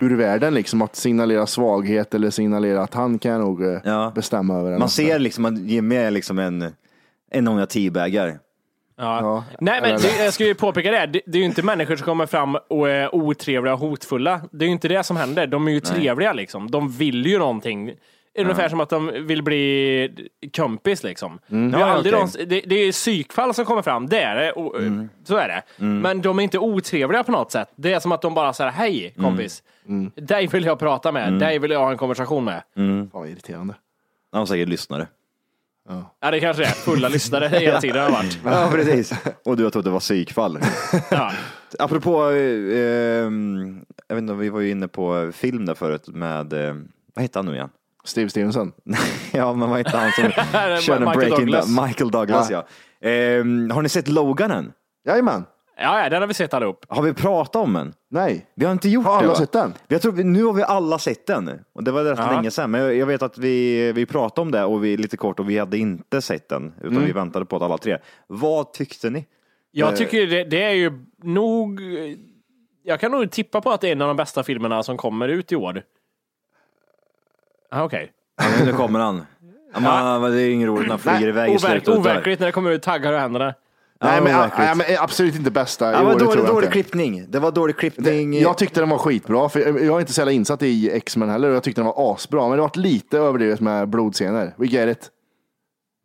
Ur världen, liksom att signalera svaghet eller signalera att han kan nog eh, bestämma över. eller Man ser liksom att ge med liksom en, en några teabaggar. Ja. Nej, men det, jag ska ju påpeka det. det. Det är ju inte människor som kommer fram och är otrevliga och hotfulla. Det är ju inte det som händer. De är ju Nej. trevliga liksom. De vill ju någonting. Ungefär som att de vill bli kompis liksom. Mm. Det, är Ja, aldrig okej. de, det, det är psykfall som kommer fram, det är det. Och, Så är det. Mm. Men de är inte otrevliga på något sätt. Det är som att de bara säger hej kompis. Dig vill jag prata med. Mm. Dig vill jag ha en konversation med. Fan vad irriterande. Han säkert lyssnare. Ja, det kanske är. Fulla lyssnare hela tiden har varit. Ja, precis. Och du har trott det var psykfall. Ja. Apropå, eh, ehm, jag vet inte, vi var ju inne på film där förut med, eh, vad hette han nu igen? Steve Stevenson. ja, men vad hette han som körde Michael Breaking Douglas. Michael Douglas, ja. Ehm, har ni sett Logan än? Jajamän. Ja, ja, den har vi sett allihop. Har vi pratat om den? Nej. Vi har inte gjort Har alla det va? sett den? Jag tror, vi- nu har vi alla sett den. Och det var rätt Ja. länge sedan. Men jag, jag vet att vi, vi pratade om det och vi, lite kort och vi hade inte sett den. Utan Mm. vi väntade på att alla tre. Vad tyckte ni? Jag tycker det, det är ju nog... Jag kan nog tippa på att det är en av de bästa filmerna som kommer ut i år. Ah, Okej. Ja, men nu kommer han. Ja, men, det är inget roligt när han flyger iväg i slutet. overkligt när det kommer ut taggar ur händerna. Nej, Ja, men, ja, men absolut inte bästa i Ja, år, men det dålig, dålig klippning. Det var dålig klippning. Jag tyckte den var skitbra, för jag är inte så insatt i X-Men heller och jag tyckte den var asbra. Men det var lite överdrivet med blodscener. We get it.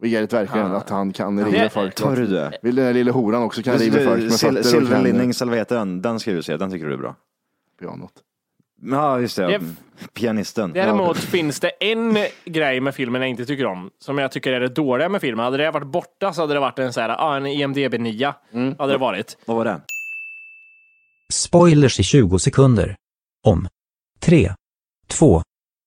We get it verkligen, att han kan riva Det- folk. Tar du det? Vill den lilla horan också kan riva folk med fötter och Silver kläder. Linnings, eller vad heter den? Den ska du se, den tycker du är bra. Pianot. Ja, just det. Det- Pianisten. Däremot finns det en grej med filmen jag inte tycker om, som jag tycker är det dåliga med filmen. Hade det varit borta så hade det varit en, så här, ah, en IMDB 9. Hade det varit. Vad var det? Spoilers i 20 sekunder. Om. 3, 2,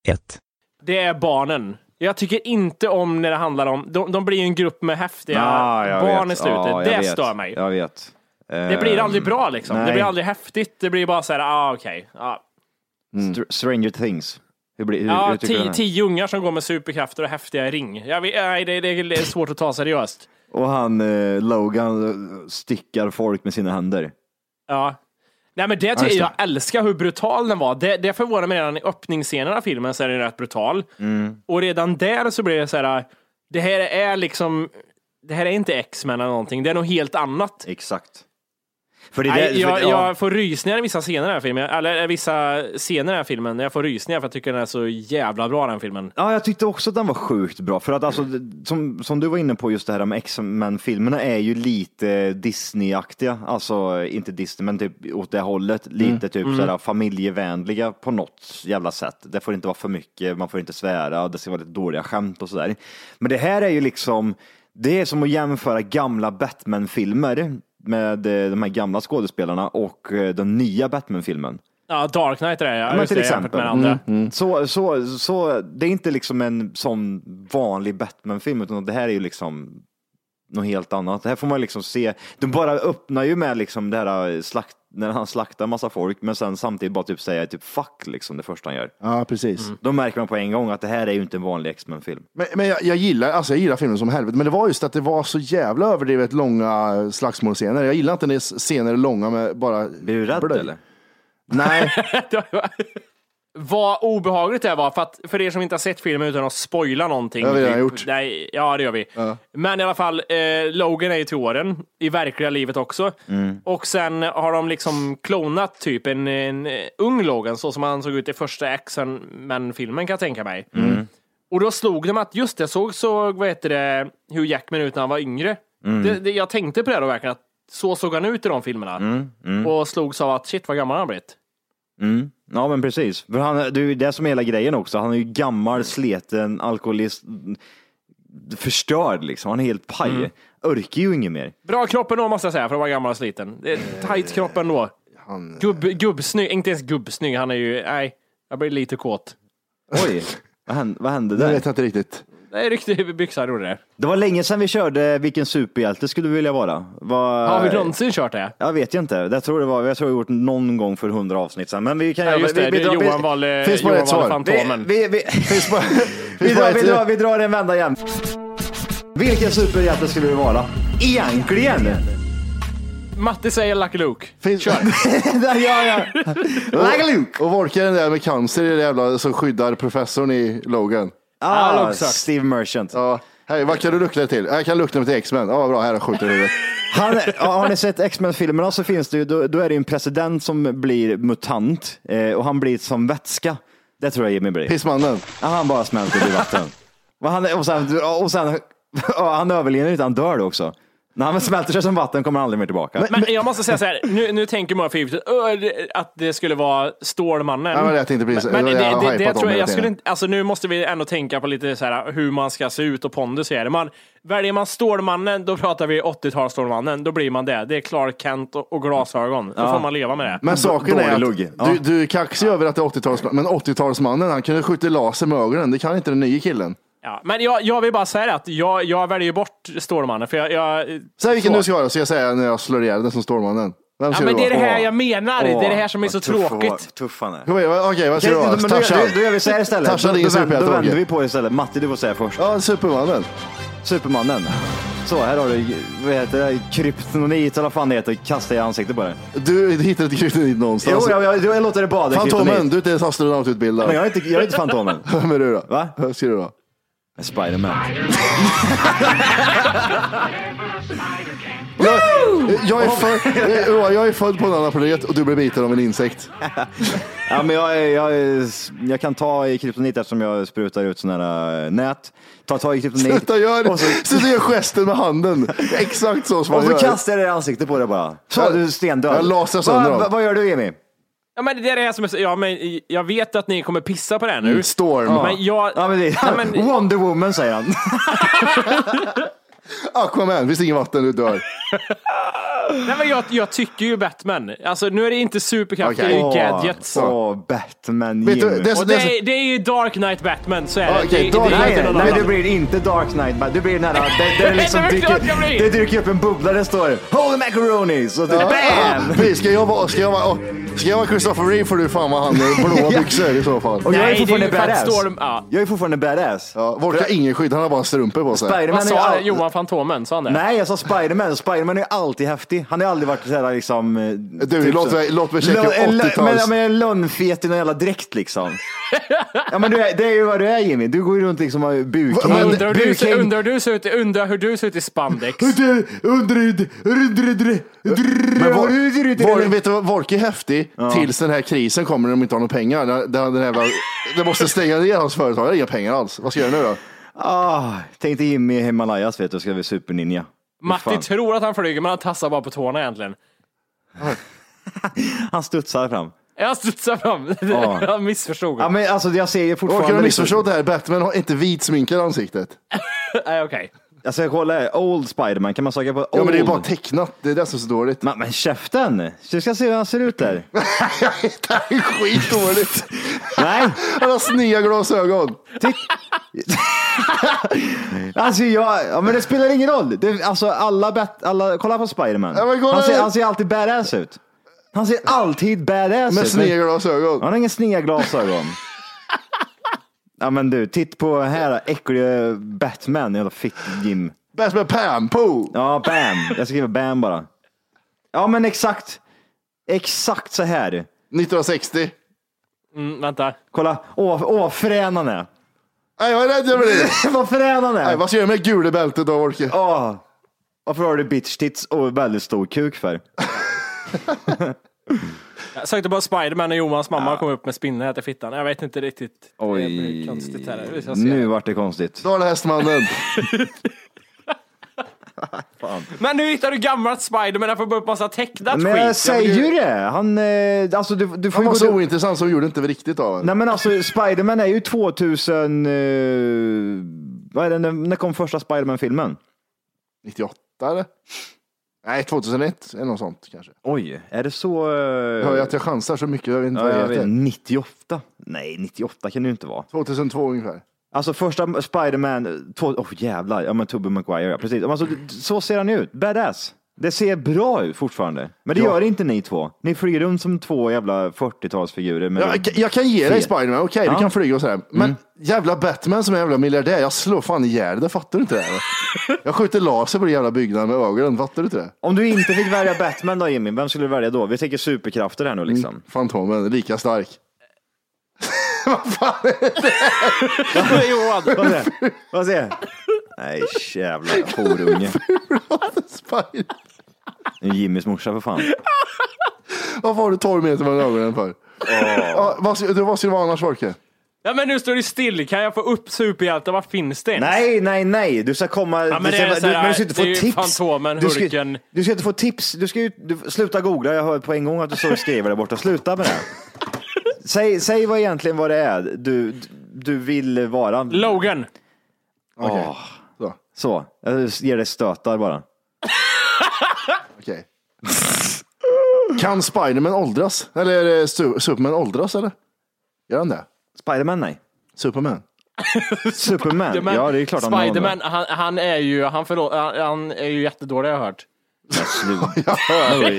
1. Det är barnen. Jag tycker inte om när det handlar om, de, de blir en grupp med häftiga Ja, jag barn vet. i slutet. Ja, jag det vet. stör mig. Jag vet. Det blir aldrig bra liksom. Det nej. blir aldrig häftigt. Det blir bara så här, ah okej. Ah. Str- Stranger Things. Hur, blir, hur, Ja, hur tycker tio, tio ungar som går med superkrafter och häftiga ring. Jag vet, nej, det, det är svårt att ta seriöst. Och han eh, Logan eh, stickar folk med sina händer. Ja. Nej men det, just det. jag älskar hur brutal den var. Det, det förvånar mig redan i öppningsscenen av filmen så är den rätt brutal. Mm. Och redan där så blir det så här, det här är liksom, det här är inte X-Men eller någonting, det är något helt annat. Exakt. För det är Nej, det- jag, för- ja. jag får rysningar i vissa scener i den här filmen, eller vissa scener i den här filmen. Jag får rysningar för jag tycker den är så jävla bra den filmen. Ja, jag tyckte också att den var sjukt bra. För att alltså, som, som du var inne på, just det här med X-Men-filmerna är ju lite Disney-aktiga. Alltså, inte Disney, men typ åt det hållet. Lite typ Mm. sådär familjevänliga på något jävla sätt. Det får inte vara för mycket, man får inte svära, det ska vara lite dåliga skämt och sådär. Men det här är ju liksom, det är som att jämföra gamla Batman-filmer med eh, de här gamla skådespelarna och eh, den nya Batman-filmen. Ja, Dark Knight är det, ja. Men till det, exempel. med andra. Mm. Så, så, så det är inte liksom en sån vanlig Batman-film, utan det här är ju liksom något helt annat. Det här får man liksom se. De bara öppnar ju med liksom det här slakt, när han slaktar massa folk, men sen samtidigt bara typ säga typ fuck liksom det första han gör. Ja, precis. Då märker man på en gång att det här är ju inte en vanlig X-Men-film. Men, men jag, jag, gillar, alltså jag gillar filmen som helvete, men det var just att det var så jävla överdrivet långa slagsmålscener. Jag gillar inte när scener är långa med bara... Blir du rädd blöj. eller? Nej, vad obehagligt det var, för, att, för er som inte har sett filmen utan att spoila någonting. Det har vi redan gjort. Nej, ja, det gör vi. Ja. Men i alla fall, eh, Logan är ju till åren, i verkliga livet också. Mm. Och sen har de liksom klonat typ en, en eh, ung Logan, så som han såg ut i första X-Men-filmen kan jag tänka mig. Mm. Och då slog de att just det, så såg vad heter det, Hugh Jackman ut när han var yngre. Mm. Det, det, jag tänkte på det då verkligen, att så såg han ut i de filmerna. Mm, mm. Och slogs av att shit vad gammal han har blivit. Ja men precis. För han, det är ju det som är hela grejen också. Han är ju gammal, sleten, alkoholist, förstörd liksom. Han är helt paj. Mm. Orkar ju inget mer. Bra kropp ändå måste jag säga för att vara gammal och sliten. Det är Tight kropp ändå. Gubb, gubbsnygg, inte ens gubbsnygg, han är ju, nej, jag blir lite kåt. Oj, vad hände, vad hände Det där? vet jag inte riktigt. Det är riktigt byxan gjorde det. Det var länge sedan vi körde Vilken superhjälte skulle du vilja vara? Var... Har vi någonsin kört det? Jag vet inte. Jag tror det var, jag tror vi har gjort någon gång för hundra avsnitt sedan. Men vi kan Ja, just vi, det, vi, det Johan vi, finns Johan ett valde svar. Fantomen. vi, vi, Finns bara, vi, finns drar, vi, drar, vi en vända igen. Vilken superhjälte skulle du vara? Egentligen? Matte säger Lucky Luke. finns, ja, ja. Like Luke. och Volker den där med cancer i det jävla som skyddar professorn i Logan. Ah, sucks. Steve Merchant. Ja. Hej, vad kan du lukta dig till? Jag kan lukta mig till X-Men. Ja, bra, här har skjuter huvudet. Han, har ni sett X-Men-filmerna så finns det ju, då, då är det en president som blir mutant eh, och han blir som vätska. Det tror jag Jimmy blir. Pissmannen. Ja, han bara smälter i vatten. och, och sen, och sen ja, han överlever inte, han dör då också. När han smälter sig som vatten kommer han aldrig mer tillbaka. Men jag måste säga så här, nu, nu tänker man för givet att det skulle vara Stålmannen. Ja, men jag tänkte precis- Men det, jag det, det, om tror jag, jag skulle inte, alltså nu måste vi ändå tänka på lite så här hur man ska se ut och pondus är det. Man, väljer man Stålmannen, då pratar vi 80-tals Stålmannen, då blir man det. Det är Clark Kent och, och glasögon. Då får man leva med det. Men saken är att. Ja. du, du är kaxig över att det är 80-talsmannen, men 80-talsmannen han kunde skjuta laser med ögonen. Det kan inte den nya killen. Ja, men jag, jag vill bara säga att jag, jag väljer bort Stålmannen, för jag... jag Säg vilken så. du ska vara, så jag säger när jag slår ihjäl den som Stålmannen. Vem Ja, ska men du det är det här jag menar. det är det här som är så Vad tuff tråkigt. Tuff han är. Okej, vad ska du vara? då, då, Tarzan? då gör vi så här istället. Tarzan Då, är ingen då, vänder- då superhjälte, vänder vi på det istället. Matti, du får säga först. Ja, Supermannen. Supermannen. Så, här har du, vad heter det, kryptonit eller vad fan det heter, kasta i ansiktet på det. Du hittar inte kryptonit någonstans. Jo, jag, jag, jag låter det bada i Fantomen, kryptonit. du är inte ens astronaututbildad. Men jag är inte, jag är inte Fantomen. Vem är du då? Va? Vem ska du vara? Spiderman. Jag, jag, är född, Johan, jag är född på en annan planet och du blir biten av en insekt. Ja, men jag, är- jag, är- jag kan ta i kryptonit eftersom jag sprutar ut sådana här äh, nät. Ta tag i kryptonit. Sluta gör Och så, Sluta gör gesten med handen. Exakt så som och man så gör. kastar jag det i ansiktet på dig bara. Så, du är stendöd. jag lasrar sönder Va- dem. va- Vad gör du Jimmy? Ja, men det är det som är så, ja, men jag vet att ni kommer pissa på det här nu. Mm, Storm. Men jag... Ja, men det, Ja, men- Wonder Woman säger han. Aquaman, finns inget vatten, du dör. Nej, men jag, jag tycker ju Batman. Alltså nu är det inte superkrafter, Okej. det är Åh, gadgets. Åh, Batman Vet Jimmy. du, det, Och det är, det är ju Dark Knight Batman, så är det. Okej, det, Dark det är Knight- inte Nej, nej, det annan. blir inte Dark Knight, men det blir den här, det, det, är liksom Det är dyker, det det dyker upp en bubbla där det står Holy macaronis och typ Ja, BAM! precis. Ska jag vara, ska jag vara, åh, ska jag vara Christopher Reeve får du fan vara han med blåa byxor i så fall. Och jag är det är fortfarande ju badass. Storm- ja. Jag är fortfarande badass. Ja, Volker har ingen skydd, han har bara strumpor på sig. Spiderman Vad är han? Fantomen? Sa han det? Nej, jag sa Spiderman. Spiderman är alltid häftig. Han har aldrig varit så här liksom... eh, Du, låt mig- låt mig checka Lön- en lö- 80-tals. Men, men lönnfet i någon jävla dräkt liksom. ja men du är, det är ju vad du är Jimmy. Du går ju runt liksom och har bukhäng. Undrar hur du ser- bukhäng- undrar hur du ser ut i- undrar hur du ser ut i spandex. Men vet du vad, Volker är häftig tills den här krisen kommer när de inte har några pengar. Den här, det måste stänga ner hans företag, det har inga pengar alls. Vad ska jag göra nu då? Ah, tänk dig Jimmy i Himalayas vet du, ska vi superninja. Matti Fan. tror att han flyger, men han tassar bara på tårna egentligen. Han studsar fram. Jag studsar fram. Ja. Jag missförstod. Ja men alltså jag ser ju fortfarande... har liksom- missförstått det här. Batman har inte vitsminkade ansiktet. Nej, okej. Alltså jag kollar, Old Spiderman, kan man söka på Old? Ja men det är bara tecknat, det är det som är så dåligt. Men, men käften! Du ska se hur han ser ut där. det här är skitdåligt. Nej, Han har sneda glasögon. alltså jag, ja, men det spelar ingen roll. Det, alltså alla, bat, alla, kolla på Spiderman. Ja, kolla han, ser, han ser alltid badass ut. Han ser alltid badass Med ut. sneda Men- glasögon. Han har inga sneda glasögon. Ja men du, titt på här äckliga Batman, jävla fitt Jim. Batman Pam, po. Ja, bam. Jag skriver bam bara. Ja men exakt. Exakt så här. 1960. Mm, vänta. Kolla, åh, åh frän han är. Nej, jag är rädd över det. vad frän han är. Nej, vad ska jag göra med gula bältet då, Orke? Åh, varför har du bitch tits och väldigt stor kuk för? Jag sökte på Spiderman och Johans mamma kom upp med spinnennät i fittan. Jag vet inte riktigt. Det Oj, blir konstigt här. Nu vart det konstigt. Då är det hästmannen. Men nu hittar du gammalt Spiderman, jag får bara upp massa tecknat skit. Men jag säger ju det. Han, eh, alltså du, du får Han var gå så ointressant så de gjorde inte riktigt av. Nej men alltså Spiderman är ju 2000, eh, vad är det, när, när kom första Spiderman-filmen? 98 eller? Nej, 2001 eller något sånt kanske. Oj, är det så? eh, Jag hör ju att jag chansar så mycket, jag vet inte vad jag det heter. vet, 98? Nej, 98 kan det ju inte vara. 2002 ungefär. Alltså första Spiderman, två, oh, jävlar, ja men Tobey Maguire, ja precis. Alltså, så ser han ut, badass. Det ser bra ut fortfarande. Men det Ja. gör inte ni två. Ni flyger runt som två jävla 40-talsfigurer. med- Jag, jag kan ge dig. Spiderman, okej Ja. du kan flyga och sådär. Men Mm. jävla Batman som är jävla miljardär, jag slår fan ihjäl det, fattar du inte det? Jag skjuter laser på den jävla byggnaden med ögonen, fattar du inte det? Om du inte fick välja Batman då Jimmy, vem skulle du välja då? Vi tänker superkrafter här nu liksom. Mm. Fantomen, lika stark. Johan. Vad säger? Vad säger? Nej, jävla horunge. Det är Jimmys morsa för fan. Varför har du 12 meter mellan ögonen för? Ja, vad, ska- du, vad ska det vara annars Folke? Ja men nu står det still, kan jag få upp superhjältar? Vad finns det ens? Nej, nej, nej. Du ska komma... Ja, men du, det är ska, så du, här, men du ska inte det är få ju tips. Fantomen, du, ska, du ska inte få tips. Du ska ju, du, sluta googla. Jag hör på en gång att du står och skriver där borta. Sluta med det. Säg, säg vad egentligen vad det är du, du vill vara. Logan. Åh, så. Jag ger dig stötar bara. Okej. Kan Spiderman åldras? Eller är det Su- Superman åldras eller? Gör han det? Spiderman, nej. Superman? Superman? ja, det är klart han har Spiderman, han, han är ju, han, förlåt, han, han är ju jättedålig har jag hört.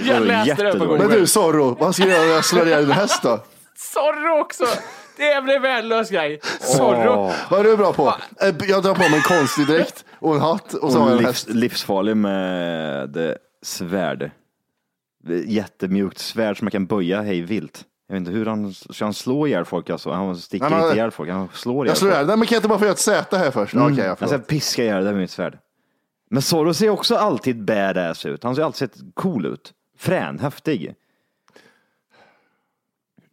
Jag läste det på Google. Men du Zorro, vad ska jag göra när jag slår ihjäl en häst då? Zorro också! Det blev värdelös grej. Zorro. Vad är du bra på? Eh, Jag drar på mig en konstig dräkt och en hatt och så har Och jag en livs, häst. livsfarlig med eh, svärd. Jättemjukt svärd som man kan böja hej vilt. Jag vet inte hur han, ska han slå ihjäl folk alltså? Han sticker Nej, men- inte ihjäl folk, han slår ihjäl Jag slår folk. ihjäl Nej men kan jag inte bara få göra ett säte här först? Mm. Okej, jag jag ska förlåt. piska ihjäl det med mitt svärd. Men Zorro ser också alltid badass ut. Han ser alltid sett cool ut. Frän, häftig.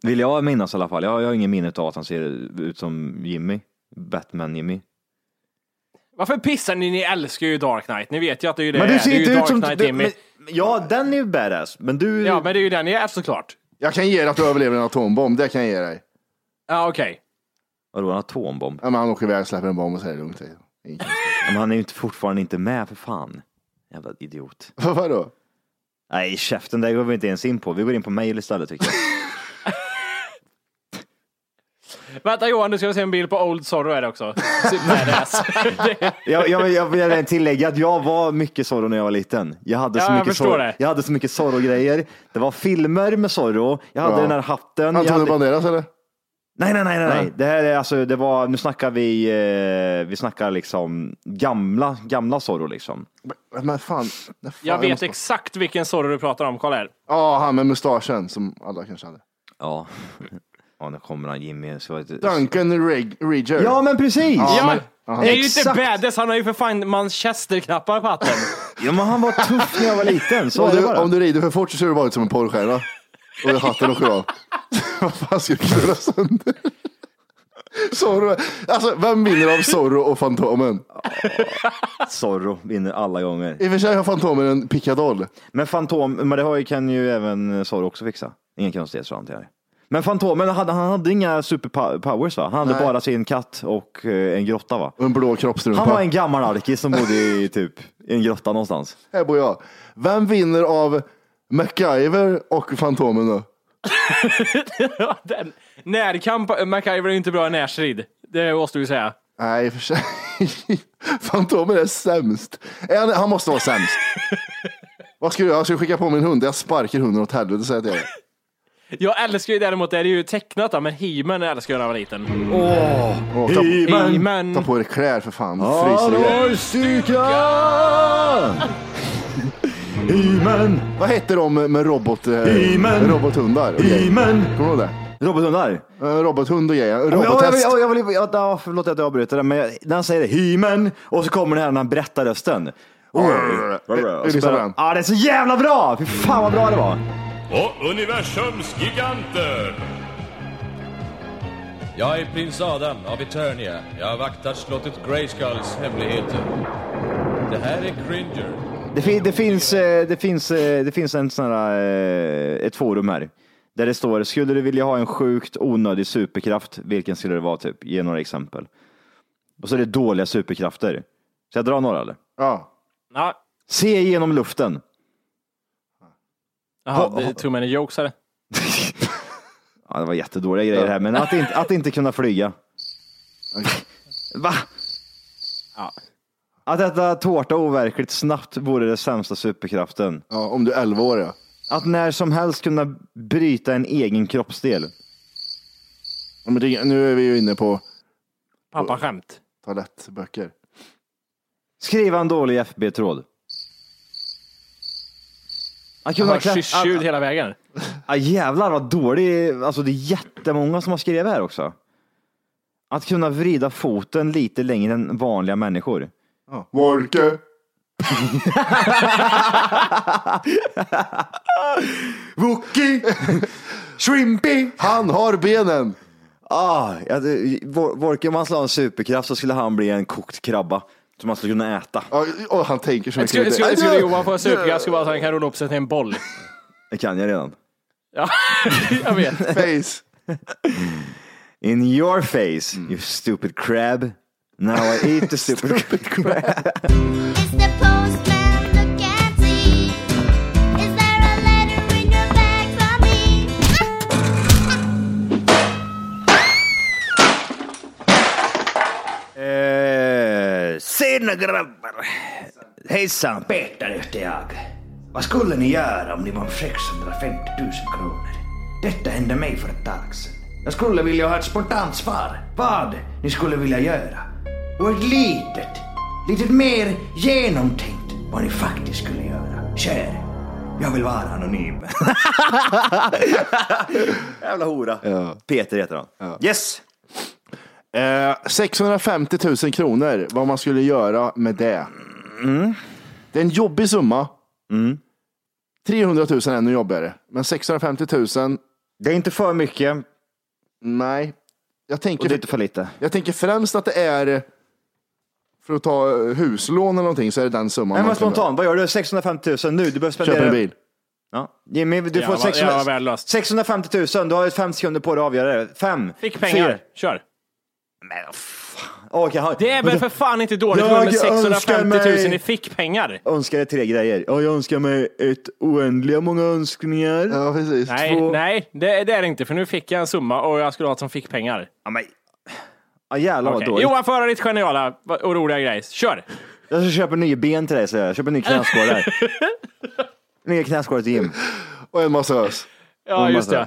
Vill jag minnas i alla fall. Jag, jag har ingen minne av att han ser ut som Jimmy. Batman-Jimmy. Varför pissar ni? Ni älskar ju Dark Knight. Ni vet ju att det är det Men är. du ser det är ju Dark som... Knight Du, men, ja, den är ju badass. Men du... Ja, men det är ju den jag är såklart. Jag kan ge dig att du överlever en atombomb, det kan jag ge dig. Ja, okej. Vadå, en atombomb? Ja, men han åker iväg och släpper en bomb och säger lugnt. Inget. Men han är ju inte, fortfarande inte med för fan. Jävla idiot. Vadå? Nej, käften, det går vi inte ens in på. Vi går in på mail istället tycker jag. Vänta Johan, du ska se en bild på Old Zorro är det också. Jag, jag, jag vill även tillägga att jag var mycket Zorro när jag var liten. Jag hade så Ja, jag mycket förstår Zorro, det. jag hade så mycket Zorro-grejer. Det var filmer med Zorro, jag hade Ja. den här hatten. Jag Antonio hade... Banderas eller? Nej, nej, nej, nej, nej. Det här är alltså, det var, nu snackar vi, eh, vi snackar liksom gamla, gamla Zorro liksom. Men- Men fan. fan Jag vet måste- exakt vilken Zorro du pratar om. Kolla här. Ja, han med mustaschen som alla kanske hade. Ja. Ja, nu kommer han Jimmy. Så... Duncan Reg- Reger. Ja, men precis! Ja, men- det är ju inte Exakt. badass. Han har ju för fan Manchester-knappar på hatten. Ja, men han var tuff när jag var liten. Så om, är det du, bara. om du rider för fort så ser du bara ut som en porrstjärna. Och hatten åker av. Vad fan ska du knulla sönder? Zorro. Alltså, vem vinner av Zorro och Fantomen? Zorro vinner alla gånger. I och för sig har Fantomen en pickadoll. Men Fantom, men det har ju, kan ju även Zorro också fixa. Ingen konstighet tror jag. Men Fantomen, han, han hade inga superpowers va? Han hade Nej. bara sin katt och eh, en grotta va? Och en blå kroppstrumpa. Han var en gammal alkis som bodde i typ i en grotta någonstans. Här bor jag. Vem vinner av MacGyver och Fantomen då? Den, närkamp, MacGyver är ju inte bra i närstrid. Det måste vi säga. Nej, i och för sig. Fantomen är sämst. Är Han, han måste vara sämst. Vad ska du göra? Ska du skicka på min hund? Jag sparkar hunden åt helvete, säger jag till dig. Jag älskar ju däremot, det är ju tecknat då, men He-Man älskar jag när jag var liten. Åh, ta, He-Man. He-Man. ta på dig kläder för fan. Fryser ihjäl. Hallå styrka! He-Man, Vad hette de med robot, eh, He-Man. robothundar? Okej. He-Man, Kommer du ihåg det? Robothundar? Eh, robothund och grejer. Ja, jag, Robothäst. jag, jag, vill- ja, ja, förlåt att jag avbryter det, men jag- när han säger hymen, och så kommer den här när han berättar rösten. Oj. Och så lyssnar på börjar- den. Ja, det är så jävla bra! Fy fan vad bra det var. Och universums giganter! Jag är prins Adam av Eternia. Jag vaktar slottet Grayskulls hemligheter. Det här är Cringer. Det, fin, det, finns, eh, det, finns, eh, det finns en sån här, eh, ett forum här där det står, skulle du vilja ha en sjukt onödig superkraft, vilken skulle det vara typ? Ge några exempel. Och så är det dåliga superkrafter. Så jag drar några eller? Ja. Ja. Se genom luften. Jaha, det är too many jokes här. Ja, det var jättedåliga grejer här, men att inte, att inte kunna flyga. Va? Ja. Att äta tårta overkligt snabbt vore det sämsta superkraften. Ja, om du är 11 år ja. Att när som helst kunna bryta en egen kroppsdel. ja men det, nu är vi ju inne på Pappa skämt. toalettböcker. Skriva en dålig FB-tråd. Att kunna Jaha, klä- kyss-ljud att- hela vägen. Ja, jävlar vad dålig. Alltså det är jättemånga som har skrivit här också. Att kunna vrida foten lite längre än vanliga människor. Ja. Wolke. Wookie! Shrimpy! Han har benen. Ah, Vorke, om han skulle ha en superkraft så skulle han bli en kokt krabba. Som man skulle kunna äta. Ja, och han tänker så mycket. Skulle, skulle, skulle Johan få en superkraft skulle vara att han kan rulla upp sig till en boll. Det kan jag redan. Ja, jag vet. Face. In your face, you stupid crab. Now I eat the stupid, crab. It's the Tjena grabbar! Hejsan, Peter heter jag. Vad skulle ni göra om ni vann 650 000 kronor? Detta hände mig för ett tag sedan. Jag skulle vilja ha ett spontant svar. Vad ni skulle vilja göra. Och ett litet, litet mer genomtänkt vad ni faktiskt skulle göra. Kär, jag vill vara anonym. Jävla hora. Peter heter han. Yes! Eh, 650 000 kronor, vad man skulle göra med det. Det är en jobbig summa. 300 000 är ännu jobbigare, men 650 000. Det är inte för mycket. Nej, jag Och det är tänker, inte för lite. jag tänker främst att det är för att ta eh, huslån eller någonting så är det den summan. Nej, men spontant, vad gör du? 650 000 nu, du behöver spendera... Köper en bil. Ja. Jimmy, du får vad- 600, ja, värdelöst. 650 000, du har fem sekunder på dig att avgöra det. Fem, Fick pengar. fyra. Kör. Okej, ha- Det är väl för fan inte dåligt Jag med 650 000 önskar i fickpengar. önskar dig tre grejer. Ja, jag önskar mig ett oändliga många önskningar. Ja, precis. Nej, Två. nej det, det är det inte, för nu fick jag en summa och jag skulle ha ett som fickpengar. Ja, men... ja, jävlar vad Okej. dåligt. Johan, föra ditt geniala och roliga grej. Kör! Jag ska köpa nya ben till dig, så jag köper en ny knäskål där. Nya knäskålar till Jim. Och en massös. Ja, just det.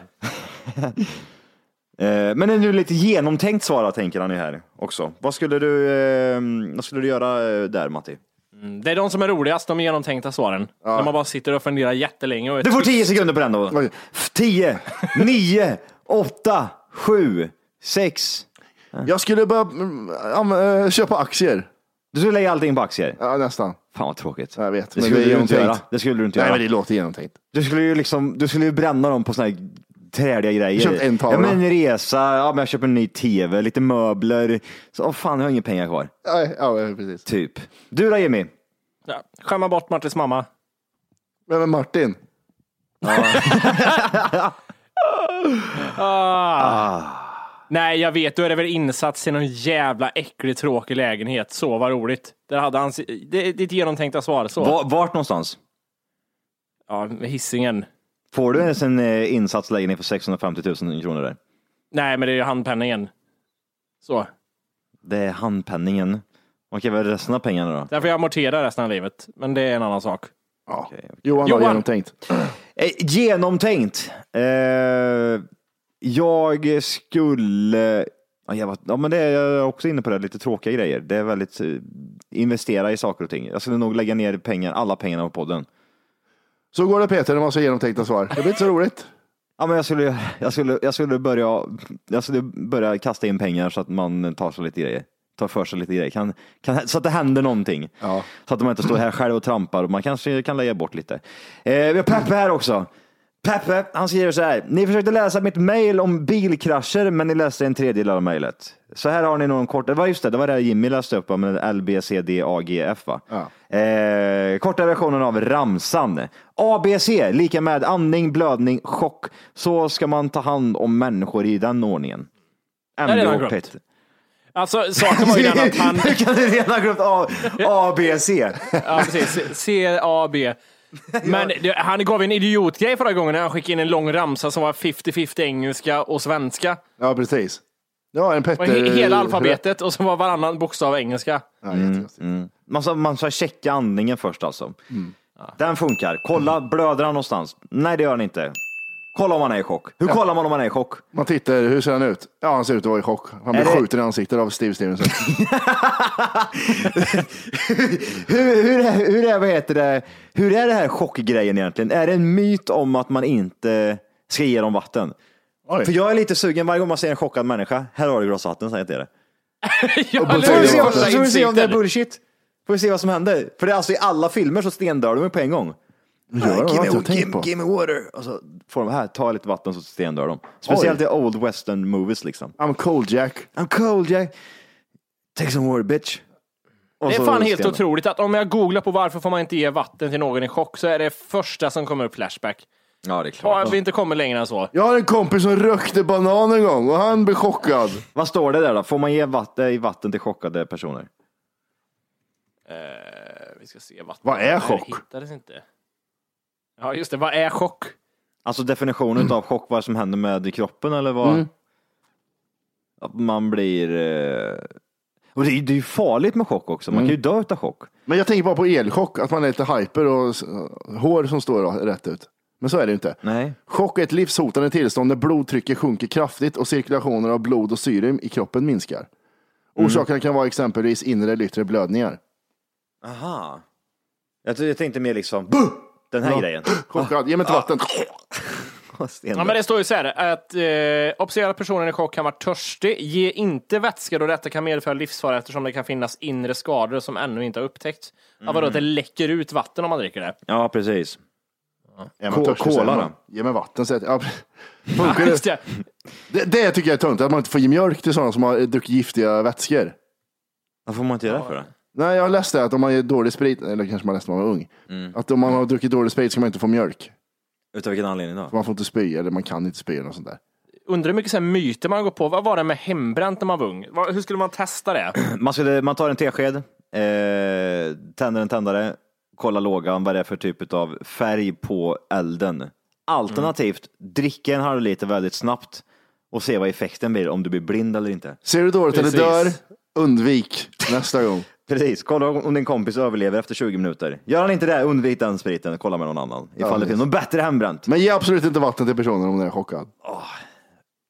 Eh, Men är nu lite genomtänkt svara tänker han ju här också. Vad skulle du, eh, vad skulle du göra eh, där Matti? Det är de som är roligast, de genomtänkta svaren. När man bara sitter och funderar jättelänge. Och Du får. 10 sekunder på den då. Oj. 10, 9, 8, 7, 6. Jag skulle börja mm, köpa aktier. Du skulle lägga allting på aktier. Ja, nästan. Fan vad tråkigt. Jag vet. Det men skulle är du inte göra. Det skulle du inte Nej, göra. men det låter genomtänkt. Du skulle ju liksom, du skulle ju bränna dem på såna här träliga grejer. Köpt en tavla. Ja, men en resa, ja, men jag köper en ny tv, lite möbler. Så, åh fan, jag har inga pengar kvar. Ja, ja precis. Typ. Du då Jimmy? Ja, skämma bort Martins mamma. Vem är Martin? Ah. Nej, jag vet, då är det väl insats i någon jävla äcklig tråkig lägenhet. Så vad roligt. Där hade han, det är ditt genomtänkta svar. Så. Va- Vart någonstans? Ja, med hissingen. Får du ens en eh, insatslägenhet för 650 000 kronor där? Nej, men det är ju handpenningen. Så. Det är handpenningen. Okej, vad är resten av pengarna då? Där får jag amortera resten av livet. Men det är en annan sak. Ja. Johan, har Johan. genomtänkt. Eh, genomtänkt. Eh, jag skulle... Ja, jag var, ja, men det är jag är också inne på det, lite tråkiga grejer. Det är väldigt... Eh, investera i saker och ting. Jag skulle nog lägga ner pengar, alla pengarna på podden. Så går det Peter när man ska genomtänkta svar. Det blir inte så roligt. Ja, men jag, skulle, jag, skulle, jag, skulle börja, jag skulle börja kasta in pengar så att man tar sig lite grejer. Tar för sig lite grejer. Kan, kan, så att det händer någonting. Så att man inte står här själv och trampar och man kanske kan lägga bort lite. Eh, vi har Peppe här också. Peppe, han skriver så här. Ni försökte läsa mitt mejl om bilkrascher, men ni läste en tredjedel av mejlet. Så här har ni någon kort, det var just det, det var det Jimmy läste upp om LBCDAGF va? Eh, korta versionen av ramsan. ABC, lika med andning, blödning, chock. Så ska man ta hand om människor i den ordningen. MB och glömt. Pet. Alltså saken var ju den att han... Hur kan du redan ha glömt A- ABC? Ja, precis. C, A, B. Men det, han gav en idiotgrej förra gången när han skickade in en lång ramsa som var 50-50 engelska och svenska. Ja, precis. Ja, en Petter... he, hela alfabetet och så var varannan bokstav engelska. Mm, mm. Man, ska, man ska checka andningen först alltså. Den funkar. Kolla, blöder han någonstans? Nej, det gör han inte. Kolla om han är i chock. Hur kollar man om han är i chock? Man tittar, hur ser han ut? Ja, han ser ut att vara i chock. Han blir Är det- skjuten i ansiktet av Steve Stevenson. hur, hur, är, hur, är, vad heter det, hur är det här chockgrejen egentligen? Är det en myt om att man inte ska ge dem vatten? För jag är lite sugen varje gång man ser en chockad människa. Här har du ett glas vatten, säger jag till dig. Ja, Får vi se, första får vi se om det är insikten. bullshit? Får vi se vad som händer? För det är alltså i alla filmer så stendör de ju på en gång. Gör de? har me, inte jag tänkt give, på? give me water. Och så får de här, ta lite vatten så stendör de. Speciellt i old western movies liksom. I'm cold Jack. I'm cold Jack. Take some water bitch. Och Det är så fan helt otroligt att om jag googlar på varför får man inte ge vatten till någon i chock så är det första som kommer upp Flashback. Ja, det är klart. Har vi inte kommit längre än så? Jag har en kompis som rökte banan en gång och han blev chockad. Vad står det där då? Får man ge vatten, i vatten till chockade personer? Eh, vi ska se. Vatten. Vad är Det chock? hittades inte. Ja, just det. Vad är chock? Alltså definitionen av chock, vad som händer med kroppen eller vad? Mm. Att man blir... Eh... Och det är, det är ju farligt med chock också, man Mm. kan ju dö av chock. Men jag tänker bara på elchock, att man är lite hyper och hår som står rätt ut. Men så är det ju inte. Nej. Chock är ett livshotande tillstånd när blodtrycket sjunker kraftigt och cirkulationen av blod och syre i kroppen minskar. Orsakerna kan vara exempelvis inre eller yttre blödningar. Aha. Jag, jag tänkte mer liksom, Buh! Den här Ja. grejen. Chockad, ge mig inte vatten. Ja, men det står ju så här att eh, observera att personen i chock kan vara törstig. Ge inte vätska då detta kan medföra livsfara eftersom det kan finnas inre skador som ännu inte har upptäckts. Ja, vadå, att det läcker ut vatten om man dricker det? Ja, precis. Är Ko- man- då? Ge mig vatten. Så att, ja, Ja, det? det. Det, tycker jag är tungt, att man inte får ge mjölk till sådana som har druckit giftiga vätskor. Vad får man inte göra det för det? Nej, jag har läst det att om man ger dålig sprit, eller kanske man läste när man var ung, Mm. att om man har druckit dålig sprit ska man inte få mjölk. Utav vilken anledning då? För man får inte spy, eller man kan inte spy eller något sånt där. Undrar hur mycket så här myter man går på. Vad var det med hembränt när man var ung? Vad- Hur skulle man testa det? Man, skulle, man tar en tesked, eh, tänder en tändare, kollar lågan, vad det är för typ av färg på elden. Alternativt dricka en halv liter väldigt snabbt och se vad effekten blir, om du blir blind eller inte. Ser du dåligt eller Precis. dör, undvik nästa gång. Precis, kolla om din kompis överlever efter 20 minuter. Gör han inte det, undvik den spriten, kolla med någon annan. Ifall det finns något bättre hembränt. Men ge absolut inte vatten till personen om den är chockad.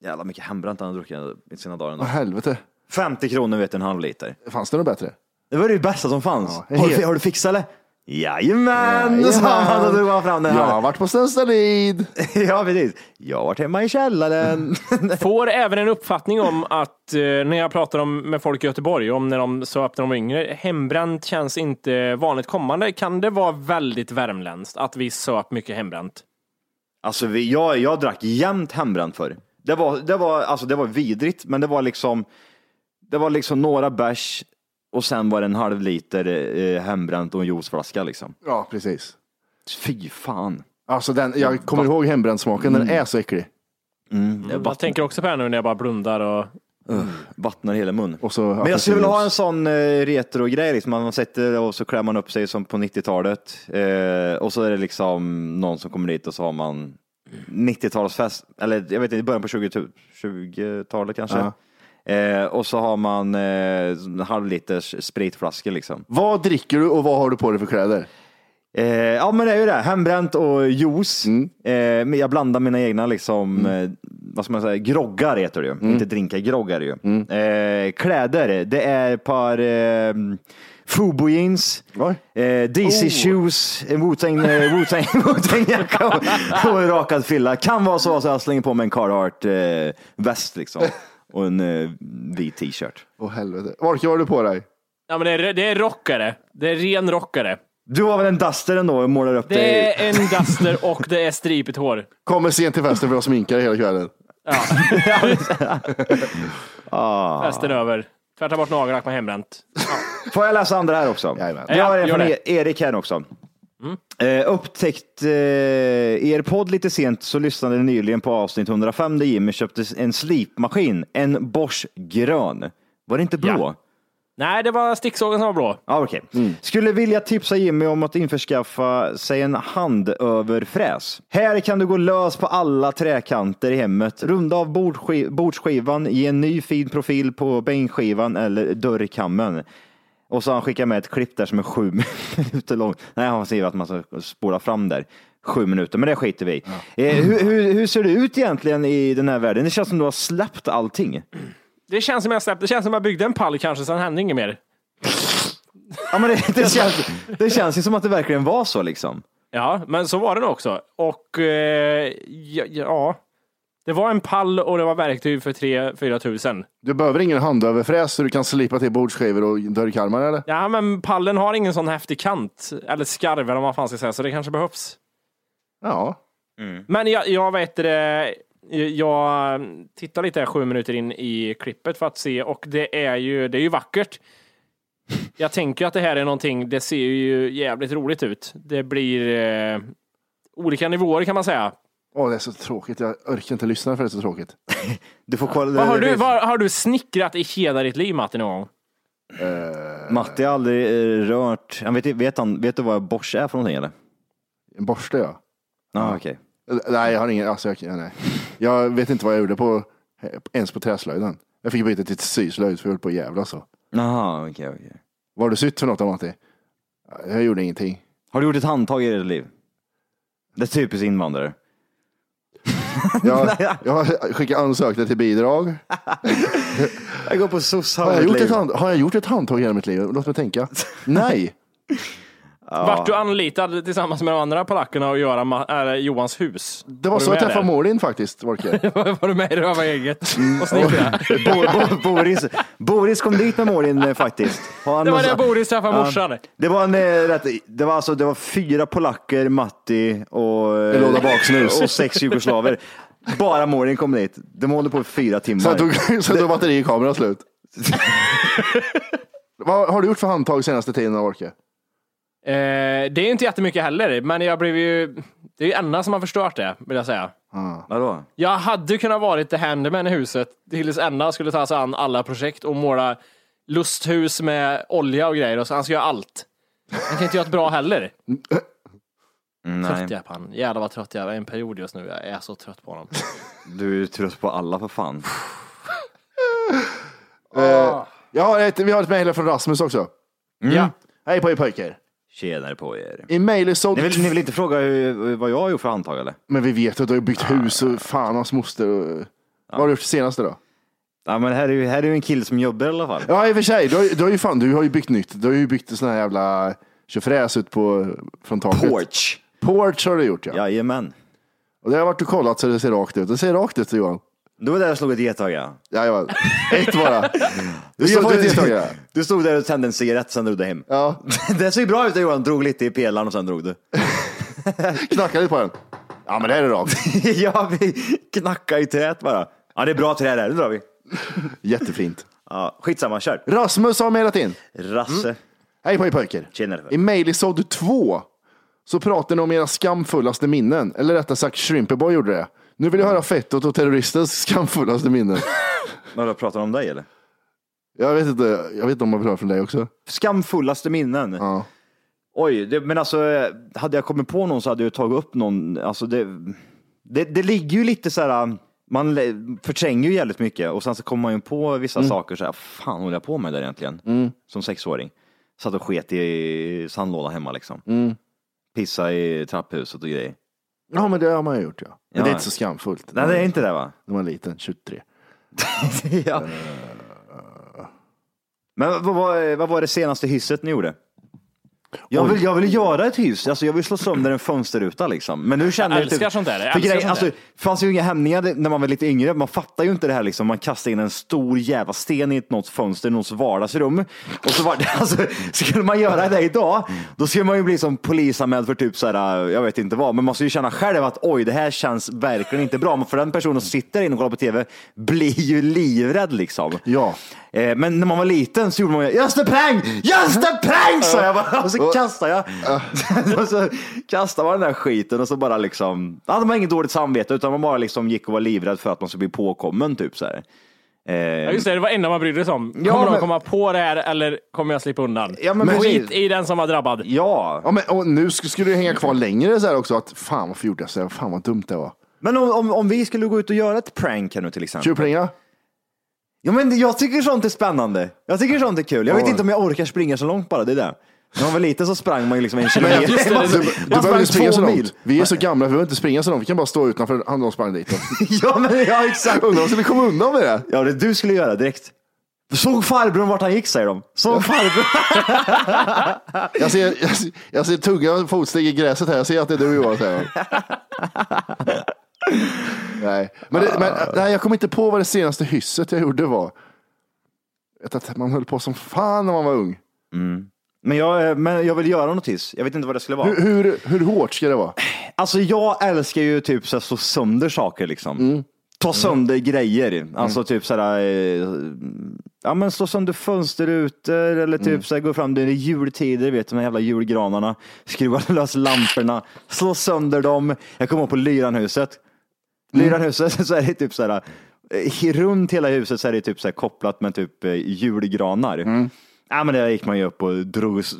Jävla mycket hembränt han har druckit i sina dagar. Vad helvete. 50 kronor vet du, en halv liter. Fanns det något bättre? Det var det bästa som fanns. Ja, har, du, helt- har du fixat det? Jajamän, då sa han och drog fram den Jag här. har varit på Stenstalid. Ja, precis. Jag har varit hemma i källaren. Får även en uppfattning om att eh, när jag pratar om, med folk i Göteborg, om när de söp när de var yngre, hembränt känns inte vanligt kommande. Kan det vara väldigt värmländskt att vi söp mycket hembränt? Alltså, vi, jag, jag drack jämt hembränt förr. Det var, det, var, alltså, det var vidrigt, men det var liksom, det var liksom några bärs och sen var det en halv liter eh, hembränt och en juiceflaska liksom. Ja, precis. Fy fan. Alltså den, jag kommer ihåg hembränt-smaken, den är så äcklig. Mm, det Jag vattnar, tänker också på det här nu när jag bara blundar och vattnar hela mun. Och så Men jag skulle vilja ha en sån eh, retro-grej, liksom. man sätter och så klär man upp sig som på 90-talet. Eh, och så är det liksom någon som kommer dit och så har man 90-talsfest, eller jag vet inte, i början på 20 20-talet kanske. Eh, och så har man eh, en halv liters spritflaskor liksom. Vad dricker du och vad har du på dig för kläder? Eh, ja men det är ju det, hembränt och juice. Mm. Eh, jag blandar mina egna liksom, eh, vad ska man säga, groggar heter det ju. Mm. Inte drinkar, groggar ju. Eh, kläder, det är ett par eh, Fubo jeans, eh, DC Oh. shoes, en Wu-Tang Wu-Tang Wu-Tang-jacka och, och en rakad frilla. Kan vara så att jag slänger på mig en Carhartt väst liksom. Och en eh, vit t-shirt. Åh helvete. Vad har du på dig? Ja, men det, är, det är rockare. Det är ren rockare. Du har väl en duster ändå och målar upp Det dig? är en duster och det är stripigt hår. Kommer sent till festen för att sminka dig hela kvällen. Ah. Festen över. Tvätta bort nagellack med hembränt. Får jag läsa andra här också? Jajamän. Jag har Ja, en gör från det. E- Erik här också. Eh, upptäckt eh, er podd lite sent så lyssnade jag nyligen på avsnitt 105 där Jimmy köpte en slipmaskin, en Bosch grön. Var det inte blå? Ja. Nej, det var sticksågen som var blå. Ja, okej. Skulle vilja tipsa Jimmy om att införskaffa sig en handöverfräs. Här kan du gå lös på alla träkanter i hemmet. Runda av bordsskivan, ge en ny fin profil på bänkskivan eller dörrkammen. Och så har han skickat med ett klipp där som är sju minuter långt. Nej, han säger att man ska spola fram där. Sju minuter, men det skiter vi i. eh, hur, hur, hur ser det ut egentligen i den här världen? Det känns som du har släppt allting. Det känns som jag släppte. Det känns som jag byggde en pall kanske, sen hände inget mer. Ja, men det, det, känns, det känns ju som att det verkligen var så liksom. Ja, men så var det nog också. Och eh, ja, ja, det var en pall och det var verktyg för 3-4 tusen. Du behöver ingen handöverfräs så du kan slipa till bordsskivor och dörrkarmar eller? Ja, men pallen har ingen sån häftig kant. Eller skarv eller vad man fan ska säga, så det kanske behövs. Ja. Men jag, jag vet det, jag tittar lite här sju minuter in i klippet för att se och det är ju, det är ju vackert. Jag tänker att det här är någonting, det ser ju jävligt roligt ut. Det blir eh, olika nivåer kan man säga. Åh, det är så tråkigt. Jag orkar inte lyssna för det är så tråkigt. Du får kolla. Vad har, du, vad har du snickrat i hela ditt liv Matti någon gång? Matte har aldrig eh, rört, han vet, vet, han, vet du vad Bosch är för någonting eller? En borste ja. Ja, okej. Eh, Nej, jag har ingen. Alltså, jag, nej. jag vet inte vad jag gjorde på, ens på träslöjden. Jag fick byta till syslöjd för jag höll på att jävla så. Jaha, okej, okej. Vad har du sytt för något då Matti? Jag gjorde ingenting. Har du gjort ett handtag i ditt liv? Det är typiskt invandrare. Jag, jag har skickat ansökningar till bidrag. Jag går på soc Har jag, gjort ett hand, har jag gjort ett handtag i hela mitt liv? Låt mig tänka. Nej. Vart du anlitad tillsammans med de andra polackerna att göra Ma- äh, Johans hus? Det var Var så jag träffade där? Molin faktiskt, Volker. var du med i Röva eget och snickrade? Bo, Bo, Boris, Boris kom dit med Molin eh, faktiskt. Han Det var där Boris träffade Ja. morsan. Det var, en, eh, rätt, det var alltså det var fyra polacker, Matti och, eh, låda baksnus. och sex jugoslaver. Bara Molin kom dit. De håller på i fyra timmar. Sen tog, sen tog batteri i kameran slut. Vad har du gjort för handtag senaste tiden, Volker? Eh, det är inte jättemycket heller, men jag blev ju... Det är ju Enna som har förstört det, vill jag säga. Vadå? Jag hade kunnat varit the handyman i huset tills Enna skulle ta sig an alla projekt och måla lusthus med olja och grejer. Och så han ska göra allt. Han kan inte göra ett bra heller. Mm, Nej, Trött jag är på han. Jävlar vad trött jag är en period just nu. Jag är så trött på honom. du är trött på alla för fan. Eh, jag har ett, vi har ett mejl från Rasmus också. Ja. Hej på er pojkar. Tjenare på er. I så... Ni vill, ni vill inte fråga hur, vad jag har gjort för handtag eller? Men vi vet att du har byggt hus och fan hans moster. Och... Vad har du gjort senaste då? Ja men här är ju, här är ju en kille som jobbar i alla fall. Ja i och för sig, du har, du har ju fan, du har ju byggt nytt. Du har ju byggt en sån här jävla tjofräs ut på, från taket. Porch. Porch har du gjort ja. Jajamän. Och det har varit och kollat så det ser rakt ut. Det ser rakt ut Johan. Det var där jag slog ett gethög ja. Jajamän. Ett bara. Du Du stod, får ett du, gethög ja. du stod där och tände en cigarett, sen drog du hem. Ja, Det såg bra ut Johan, drog lite i pelaren och sen drog du. knackade lite på den. Ja men det här är rakt. ja, vi knackade i träet bara. Ja, det är bra trä där, nu drar vi. Jättefint. Ja, skitsamma, kör. Rasmus har mejlat in. Rasse. Hej på er pojkar. Tjenare. I mejlisode 2 så pratar ni om era skamfullaste minnen. Eller rättare sagt, Shrimpyboy gjorde det. Nu vill jag höra Fettot och terroristens skamfullaste minnen. Vad pratar du om dig eller? Jag vet inte, jag vet inte om man vill höra från dig också. Skamfullaste minnen? Ja. Oj, det, men alltså hade jag kommit på någon så hade jag tagit upp någon. Alltså det, det, det ligger ju lite så här, man förtränger ju jävligt mycket och sen så kommer man ju på vissa saker så här, fan håller jag på med där egentligen? Som sexåring. Satt och sket i sandlådan hemma liksom. Pissa i trapphuset och grejer. Ja, men det har man ju gjort ja. Men det är inte så skamfullt. Nej, det är inte det va? När man är liten, 23. ja. Men vad, vad, vad var det senaste hysset ni gjorde? Jag vill, jag vill göra ett hyss, alltså jag vill slå sönder en fönsterruta liksom. Men nu känner Jag jag älskar sånt där, jag För älskar grej, sånt alltså, där. det fanns ju inga hämningar när man var lite yngre. Man fattar ju inte det här liksom. Man kastar in en stor jävla sten i ett något fönster i någons vardagsrum. Och så var det, alltså, skulle man göra det idag, då skulle man ju bli som polisanmäld för typ så här, jag vet inte vad. Men man skulle ju känna själv att oj, det här känns verkligen inte bra. Men för den personen som sitter inne och kollar på tv blir ju livrädd liksom. Ja. Eh, Men när man var liten så gjorde man ju just a prank, just a prank sa jag bara. Och så kastade jag. och så kastade man den där skiten och så bara liksom, ja, man inget dåligt samvete utan man bara liksom gick och var livrädd för att man skulle bli påkommen typ så här. Eh, Ja, just det, det var enda man brydde sig om. Ja, Kommer de men- komma på det här eller kommer jag slippa undan? Ja, men Skit precis. i den som var drabbad. Ja. Ja, men, och nu sk- skulle det hänga kvar längre så här också, att fan varför gjorde jag så här? Fan vad dumt det var. Men om, om, om vi skulle gå ut och göra ett prank här nu till exempel. Tjurplinga? Ja, men jag tycker sånt är spännande. Jag tycker sånt är kul. Jag vet inte om jag orkar springa så långt bara, det är det. När man var liten så sprang man ju liksom en kilometer. just det, Man- du, du behöver inte springa så mil. långt. Vi är så gamla, vi behöver inte springa så långt. Vi kan bara stå utanför, han de sprang dit. ja, men ja, exakt. Undrar om vi kommer undan med det. Ja, det du skulle göra direkt. Såg farbrorn vart han gick säger de. Såg farbrorn. Jag ser, jag, ser- jag ser tunga fotsteg i gräset här, jag ser att det är du Johan. säger. Nej, men, det, men nej, jag kommer inte på vad det senaste hysset jag gjorde var. Vet att man höll på som fan när man var ung. Men jag, eh, men jag vill göra något hiss. Jag vet inte vad det skulle vara. Hur, hur, hur hårt ska det vara? Alltså jag älskar ju typ så slå sönder saker liksom. Mm. Ta sönder grejer. Alltså typ så här, eh, ja men slå sönder fönsterrutor eller typ Mm. så här, gå fram, det är jultider, vet du, de jävla julgranarna. Skruva lös lamporna, slå sönder dem. Jag kommer ihåg på Lyranhuset. Mm. Lyranhuset så är det typ så här, eh, runt hela huset så är det typ så här kopplat med typ eh, julgranar. Mm. Ja men där gick man ju upp och drog.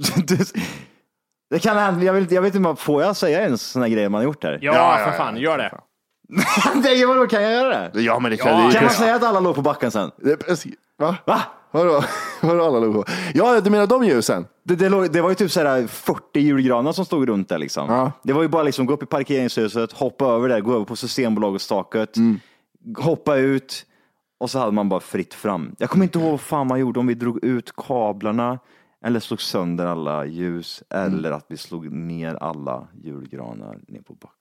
Det kan hända, jag, vet, jag vet inte, får jag säga ens sådana grejer man har gjort här? Ja, för fan, gör det. det gör vadå, kan jag göra det? Ja, men det kan Ja, det- kan man säga att alla låg på backen sen? Det- Va? Va? Vadå? Vadå alla låg på? Ja, du menar de ljusen? Det, det, låg, det var ju typ så här 40 julgranar som stod runt där liksom. Ja. Det var ju bara liksom gå upp i parkeringshuset, hoppa över där, gå över på Systembolagets-staket, Mm. hoppa ut och så hade man bara fritt fram. Jag kommer inte ihåg vad fan man gjorde, om vi drog ut kablarna eller slog sönder alla ljus Mm. eller att vi slog ner alla julgranar ner på backen.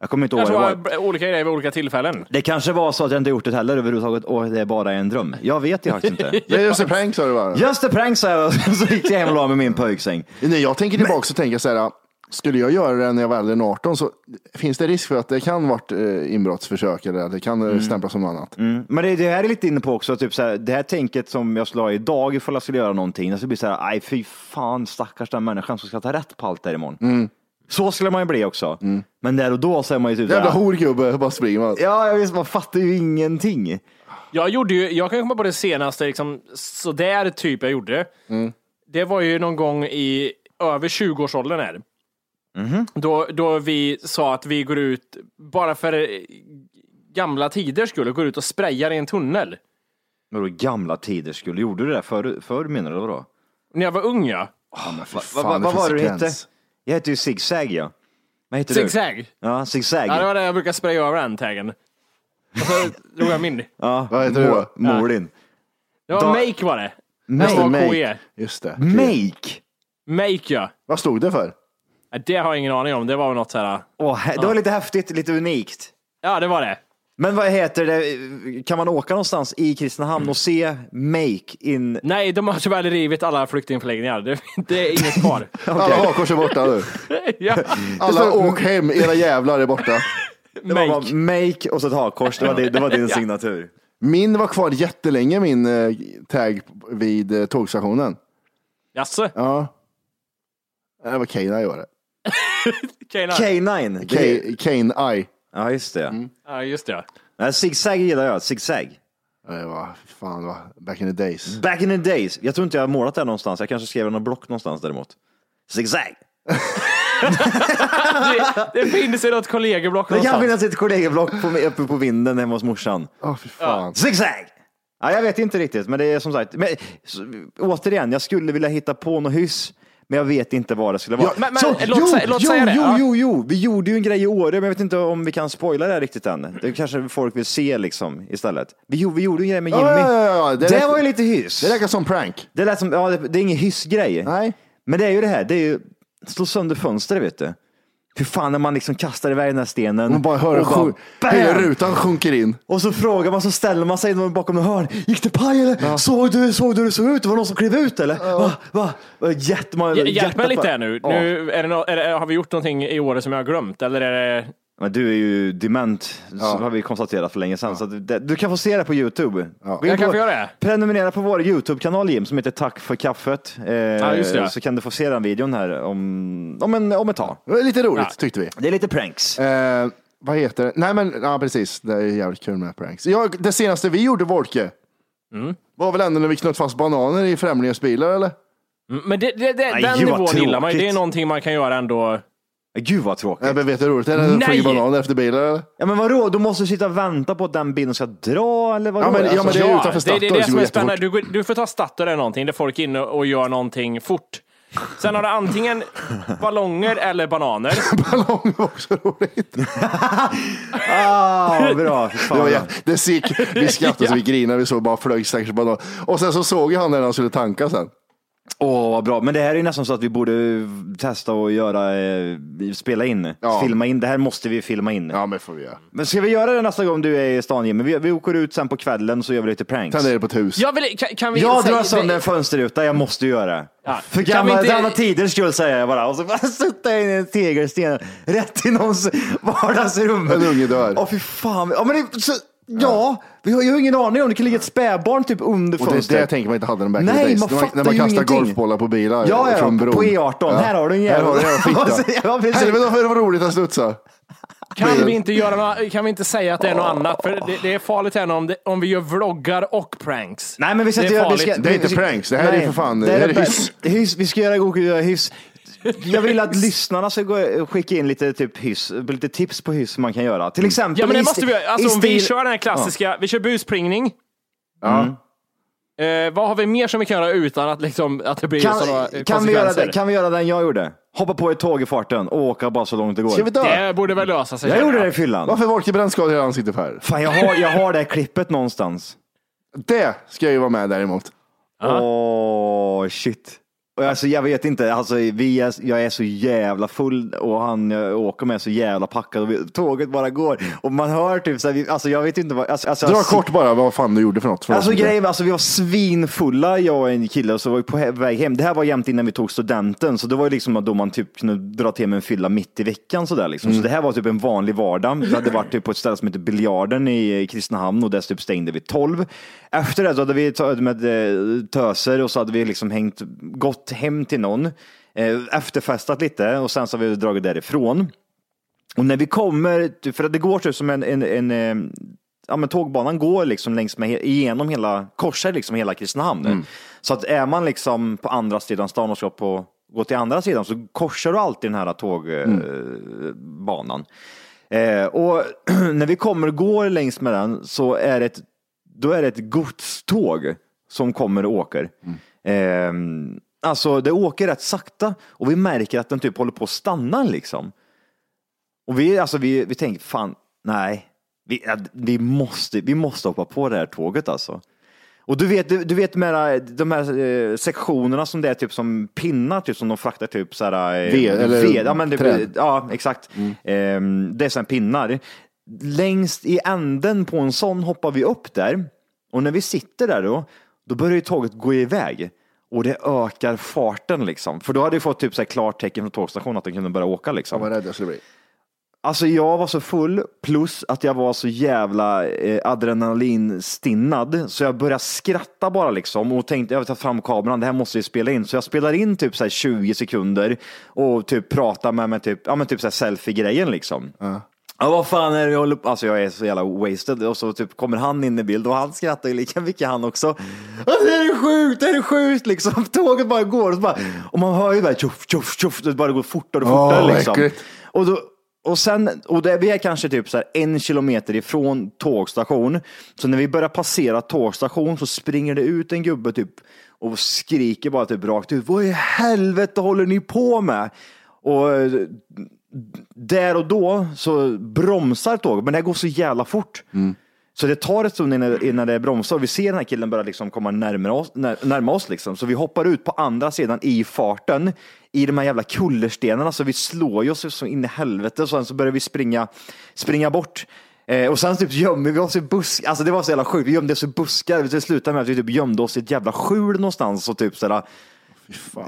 Jag kommer inte ihåg Kanske det var. olika grejer vid olika tillfällen. Det kanske var så att jag inte gjort det heller överhuvudtaget och det är bara en dröm. Jag vet ju faktiskt inte. Det är just en prank sa du bara. Just a prank sa jag så gick jag hem och la mig i min pojksäng. Nej, jag tänker tillbaka och tänker så här, skulle jag göra det när jag var äldre än 18 så finns det risk för att det kan varit eh, inbrottsförsök eller att det kan eh, stämplas som något annat. Mm. Men det, det här är lite inne på också, typ så här, det här tänket som jag skulle ha idag ifall jag skulle göra någonting, det skulle bli så här, aj fy fan stackars den människan som ska ta rätt på allt där imorgon. Så skulle man ju bli också. Men där och då så är man ju typ Jävla horgubbe, bara springer man. Ja, jag visst, man fattar ju ingenting. Jag gjorde ju, jag kan komma på det senaste, liksom, sådär typ jag gjorde. Det var ju någon gång i över 20-årsåldern här. Då, då vi sa att vi går ut, bara för eh, gamla tider skulle går ut och sprayar i en tunnel. Vadå gamla tider skulle, gjorde du det förr, förr menar du vadå? När jag var ung ja. Va, va, fan, va, det vad finns var det du gräns. Jag hette ju Zigzag ja. Vad heter du? Zigzag. Ja, Zigzag. Ja, det var det jag brukade spraya över den taggen. Och så drog jag min. Ja, Vad heter du då? Din. Det var Da- Make var det. Make. M-A-K-E. Just det. Make? Make ja. Vad stod det för? Ja, Det har jag ingen aning om. Det var väl något så här. Åh, he- det var lite häftigt, lite unikt. Ja, det var det. Men vad heter det, kan man åka någonstans i Kristinehamn och se Make in... Nej, de har tyvärr rivit alla flyktingförläggningar. Det, det är inget kvar. Alla hakkors är borta nu. ja. Alla åk hem, era jävlar är borta. Det var bara Make och så ett hakkors, det var, det, det var din signatur. Min var kvar jättelänge, min eh, tag vid eh, tågstationen. Jaså? Ja. Det var Kane var det. K9. K9. K- Kane I. Ja, just det. Ja, just det. Nej, Zigzag gillar jag, Zigzag. Det var, fan, det var back in the days. Back in the days. Jag tror inte jag har målat det här någonstans. Jag kanske skrev det någon block någonstans däremot. Zigzag. Det, det finns ju något kollegieblock Det kan någonstans. finnas ett kollegieblock på, uppe på vinden hemma hos morsan. Åh, fy fan. Zigzag! Ja, jag vet inte riktigt, men det är som sagt, men, så, återigen, jag skulle vilja hitta på något hyss, Men jag vet inte vad det skulle vara. Ja, men- men Så, låt jo, säga- låt jo, säga det, jo, jo, jo, vi gjorde ju en grej i Åre, men jag vet inte om vi kan spoila det här riktigt än. Det kanske folk vill se liksom istället. Vi, gjorde- vi gjorde en grej med Jimmy. Ja, ja, ja, ja. Det, Det räcker- var ju lite hyss. Det räcker som prank. Det lät som, ja, det, det är ingen hyssgrej. Nej. Men det är ju det här, det är ju slå sönder fönster vet du. Hur fan när man liksom kastar iväg den här stenen. Man bara hör och sjun- bam! hela rutan sjunker in. Och så frågar man, så ställer man sig bakom ett hörn. Gick det paj eller? Såg du, såg du hur det såg ut? Var det någon som klev ut eller? Va? Va? Va? Jättemånga, Hjälp mig lite bara- här nu. Ja. nu är det nå- är det, har vi gjort någonting i år som jag har glömt? Eller är det... Men du är ju dement, så har vi konstaterat för länge sedan. Så att det, du kan få se det på Youtube. Gå in Jag kan på- få göra det. Prenumerera på vår Youtube-kanal Jim, som heter Tack för kaffet. Eh, just det. Så kan du få se den videon här om, om, en, om ett tag. Det var lite roligt tyckte vi. Det är lite pranks. Eh, vad heter det? Nej men, ja precis. Det är jävligt kul med pranks. Ja, det senaste vi gjorde, Wolke, Mm. var väl ändå när vi knöt fast bananer i främlingars bilar eller? Mm, Men det, det, det, den vad nivån gillar man ju. Det är tråkigt. någonting man kan göra ändå. Gud vad tråkigt. Nej, men vet du hur roligt det är när det Nej! flyger bananer efter bilar eller? Ja men vadå, då måste du sitta och vänta på att den bilen ska dra eller vadå? Ja, men- ja, men det är utanför det, det är Statoil det som är spännande. Du, går- du får ta Statoil eller någonting där folk är inne och gör någonting fort. Sen har du antingen ballonger eller bananer. Ballong var också roligt. Ah, bra. Fy Det, Fan. var, jä- det gick, vi skrattade så vi grinade, vi såg bara flög stackars banan. Och sen så såg jag han när han skulle tanka sen. Åh, vad bra. Men det här är ju nästan så att vi borde testa och göra, eh, spela in, Ja. filma in. Det här måste vi filma in. Ja men får vi göra. Men ska vi göra det nästa gång du är i stan Jimmy? Vi, vi åker ut sen på kvällen så gör vi lite pranks. Tänder det på ett hus. Jag vill, kan, kan vi Jag säga- drar sönder en fönsterruta, jag måste göra det. Ja. För Kan gamla, inte- gamla tiders skull säger jag bara. Och så bara sutta in i en tegelsten rätt i någons vardagsrum. En unge dör. Åh fy fan. Ja, men det, så, ja, vi har ju ingen aning om det kan ligga ett spädbarn typ under Och det är fönstret. det jag tänker man inte hade den back in the Nej, days. man När man, fattar när man ju kastar ingenting. golfbollar på bilar Ja, ja, från bron. på E18. Här har du en jävel. Här har du en jävla fitta. Ja, precis. Helvete vad roligt att studsa. Kan vi inte, göra nå- kan vi inte säga att det är något annat? För det, det är farligt här om, det, om vi gör vloggar och pranks. Nej, men vi ska Det inte är göra... Vi farligt. ska, Det är inte pranks, det här är för fan- det här är hyss. det hyss. Vi ska göra hyss. Jag vill att lyssnarna ska gå, skicka in lite, typ hyss, lite tips på hyss man kan göra. Till exempel Ja men det måste vi Alltså om vi kör den här klassiska, vi kör buspringning. Ja. Eh, vad har vi mer som vi kan göra utan att, liksom, att det blir sådana Kan, kan, vi göra, konsekvenser? det- kan vi göra den jag gjorde? Hoppa på ett tåg i farten och åka bara så långt det går. Ska vi dö? Det borde väl lösa sig. Jag känner gjorde det i fyllan. Varför var det brännskador i ansiktet för? Fan, jag har, jag har det här klippet någonstans. Det ska jag ju vara med däremot. Åh, shit. Och Alltså, jag vet inte, alltså, vi är, jag är så jävla full och han jag åker med så jävla packad och vi, tåget bara går. Och man hör typ så här, vi, alltså jag vet inte vad, alltså, alltså, Dra alltså, kort bara vad fan du gjorde för något. För Alltså grejen alltså, vi var svinfulla jag och en kille och så var vi på väg hem. Det här var jämt innan vi tog studenten så det var ju liksom då man typ kunde dra till med en fylla mitt i veckan sådär liksom. Så det här var typ en vanlig vardag. Vi hade varit typ på ett ställe som heter Biljarden i Kristinehamn och där typ stängde vi 12. Efter det så hade vi tagit med eh, töser och så hade vi liksom hängt, gått hem till någon, eh, efterfestat lite och sen så har vi dragit därifrån. Och när vi kommer, för att det går typ som en, en, en eh, ja men tågbanan går liksom längs med, igenom hela, korsar liksom hela Kristinehamn. Så att är man liksom på andra sidan stan och ska på, gå till andra sidan så korsar du alltid den här tågbanan. Eh, och när vi kommer och går längs med den så är det ett, då är det ett godståg som kommer och åker. Eh, alltså det åker rätt sakta och vi märker att den typ håller på att stanna liksom. Och vi, alltså, vi, vi tänker, fan, nej, vi, vi, måste, vi måste hoppa på det här tåget alltså. Och du vet, du, du vet de här, de här eh, sektionerna som det är typ som pinnar, typ som de fraktar typ så här, eh, Ved, eller ja, men träd. ja, exakt. Ehm, det är sådana pinnar. Längst i änden på en sån hoppar vi upp där. Och när vi sitter där då, då börjar ju tåget gå iväg. Och det ökar farten liksom. För då hade vi fått typ så här klart tecken från tågstationen att den kunde börja åka liksom. Vad rädd jag skulle bli. Alltså jag var så full, plus att jag var så jävla eh, adrenalinstinnad, så jag började skratta bara liksom och tänkte, jag vill ta fram kameran, det här måste vi spela in. Så jag spelar in typ så här 20 sekunder och typ pratar med mig, typ, ja men typ så selfie-grejen liksom. Ja, vad fan är det jag håller på Alltså jag är så jävla wasted och så typ kommer han in i bild och han skrattar ju lika mycket han också. Ja, det är sjukt, det är sjukt liksom. Tåget bara går och, bara, och man hör ju bara tjoff, tjoff, tjoff, det bara går fortare och fortare Åh, liksom. äckligt. Och, då, och sen, och det, vi är kanske typ så här en kilometer ifrån tågstation. Så när vi börjar passera tågstation så springer det ut en gubbe typ och skriker bara typ rakt ut. Vad i helvete håller ni på med? Och där och då så bromsar tåget, men det går så jävla fort. Så det tar ett stund innan, innan det bromsar och vi ser den här killen börja liksom komma närmare oss, när, närma oss. Liksom. Så vi hoppar ut på andra sidan i farten i de här jävla kullerstenarna. Så vi slår ju oss så in i helvete och sen så börjar vi springa, springa bort. Eh, och sen typ gömmer vi oss i buskar. Alltså det var så jävla sjukt. Vi gömde oss i buskar. Det slutade med att vi typ gömde oss i ett jävla skjul någonstans och typ sådär,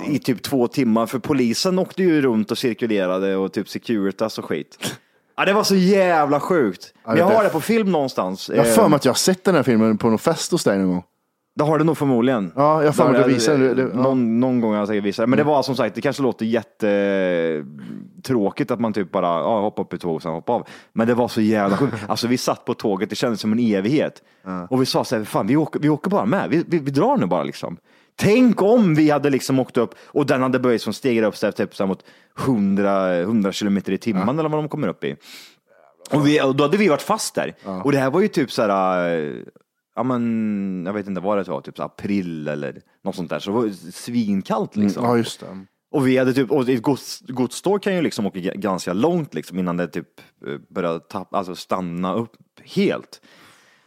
i typ två timmar. För polisen åkte ju runt och cirkulerade och typ Securitas och skit. Ja, det var så jävla sjukt. Ja, Men jag har det. på film någonstans. Jag har för mig att jag har sett den här filmen på någon fest hos dig någon gång. Det har du nog förmodligen. Ja, jag har för mig att du visade det. ja. Någon, någon gång har jag säkert visat. Men det var som sagt, det kanske låter jättetråkigt att man typ bara ja, hoppar upp i tåg och sen hoppar av. Men det var så jävla sjukt. Alltså vi satt på tåget, det kändes som en evighet. Och vi sa så här, fan vi åker, vi åker bara med, vi, vi, vi drar nu bara liksom. Tänk om vi hade liksom åkt upp och den hade börjat som stegar upp här, typ mot 100, 100 kilometer i timmen eller vad de kommer upp i. Och, vi, och då hade vi varit fast där. Och det här var ju typ så här, eh, ja men, jag vet inte vad det var, typ april eller något sånt där. Så det var svinkallt liksom. Ja, just det. Och vi hade typ, och ett gods, godståg kan ju liksom åka ganska långt liksom innan det typ eh, börjar tappa, alltså stanna upp helt.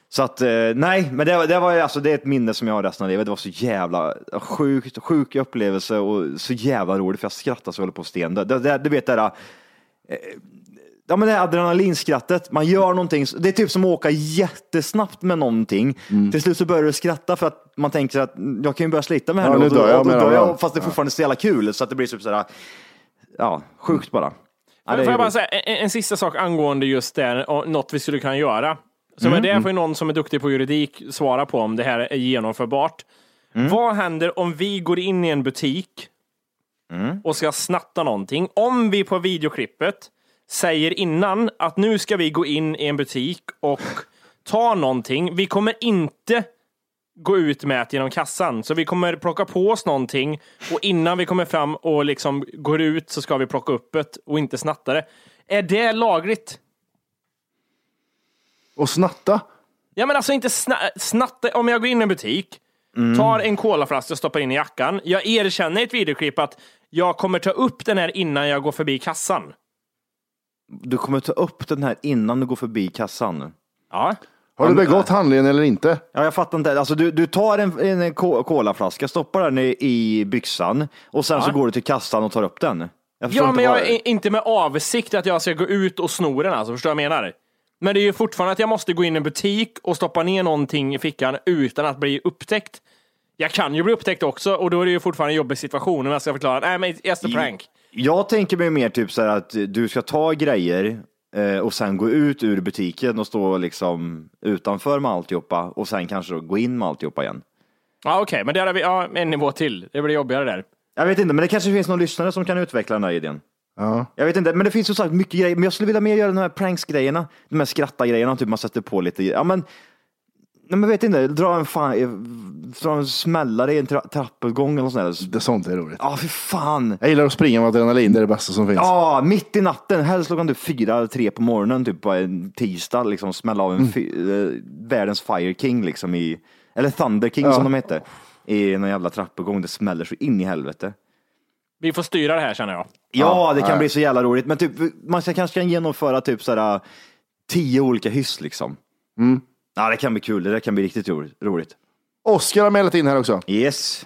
Så att eh, nej, men det, var- det var ju alltså det är ett minne som jag har resten av livet. Det var så jävla sjukt, sjuk upplevelse och så jävla roligt för jag skrattade så jag höll på att sten. Det, det, du vet det där, eh, ja men det här adrenalinskrattet, man gör någonting, det är typ som att åka jättesnabbt med någonting. Till slut så börjar du skratta för att man tänker att mm, jag kan ju börja slita med det här Ja, nu. nu och då- dör jag och då det här. jag, fast det är fortfarande så jävla kul så att det blir typ sådär, ja, sjukt bara. Ja, Får jag bara säga en, en sista sak angående just det, och något vi skulle kunna göra. Så Mm. det får ju någon som är duktig på juridik svara på om det här är genomförbart. Mm. Vad händer om vi går in i en butik Mm. och ska snatta någonting? Om vi på videoklippet säger innan att nu ska vi gå in i en butik och ta någonting. Vi kommer inte gå ut med det genom kassan. Så vi kommer plocka på oss någonting och innan vi kommer fram och liksom går ut så ska vi plocka upp det och inte snatta det. Är det lagligt? Och snatta? Ja men alltså inte sna snatta. Om jag går in i en butik, tar en colaflaska och stoppar in i jackan. Jag erkänner i ett videoklipp att jag kommer ta upp den här innan jag går förbi kassan. Du kommer ta upp den här innan du går förbi kassan. Ja. Har du begått handlingen eller inte? Ja, jag fattar inte. Alltså, du, du tar en, en colaflaska, stoppar den i, i byxan och sen så Ja. går du till kassan och tar upp den. Ja, inte men jag är inte med avsikt att jag ska gå ut och sno den alltså, förstår du vad jag menar? Men det är ju fortfarande att jag måste gå in i en butik och stoppa ner någonting i fickan utan att bli upptäckt. Jag kan ju bli upptäckt också och då är det ju fortfarande en jobbig situation om jag ska förklara, nej men just a prank. Jag tänker mig mer typ så här att du ska ta grejer eh, och sen gå ut ur butiken och stå liksom utanför med alltihopa och sen kanske gå in med alltihopa igen. Ja okej, men där har vi ja, en nivå till. Det blir jobbigare där. Jag vet inte, men det kanske finns någon lyssnare som kan utveckla den här idén. Ja. Jag vet inte, men det finns ju sagt mycket grejer. Men jag skulle vilja mer göra de här pranks-grejerna. De här skratta-grejerna, typ man sätter på lite. Ja, men, nej, men vet inte, dra en, fan, eh, dra en smällare i en tra trappuppgång eller något sånt där. Sånt är roligt. Ja, för fan. Jag gillar att springa med adrenalin, det är det bästa som finns. Ja, mitt i natten, helst klockan typ fyra tre på morgonen, typ på en tisdag, liksom smälla av en Mm. eh, världens Fire King, liksom i, eller Thunder King Ja. som de hette, i någon jävla trappuppgång. Det smäller så in i helvete. Vi får styra det här känner jag. Ja, det kan bli så jävla roligt. Men typ, man ska, kanske kan genomföra typ sådär, tio olika hyss liksom. Mm. Ja, det kan bli kul. Det där kan bli riktigt roligt. roligt. Oskar har mejlat in här också. Yes.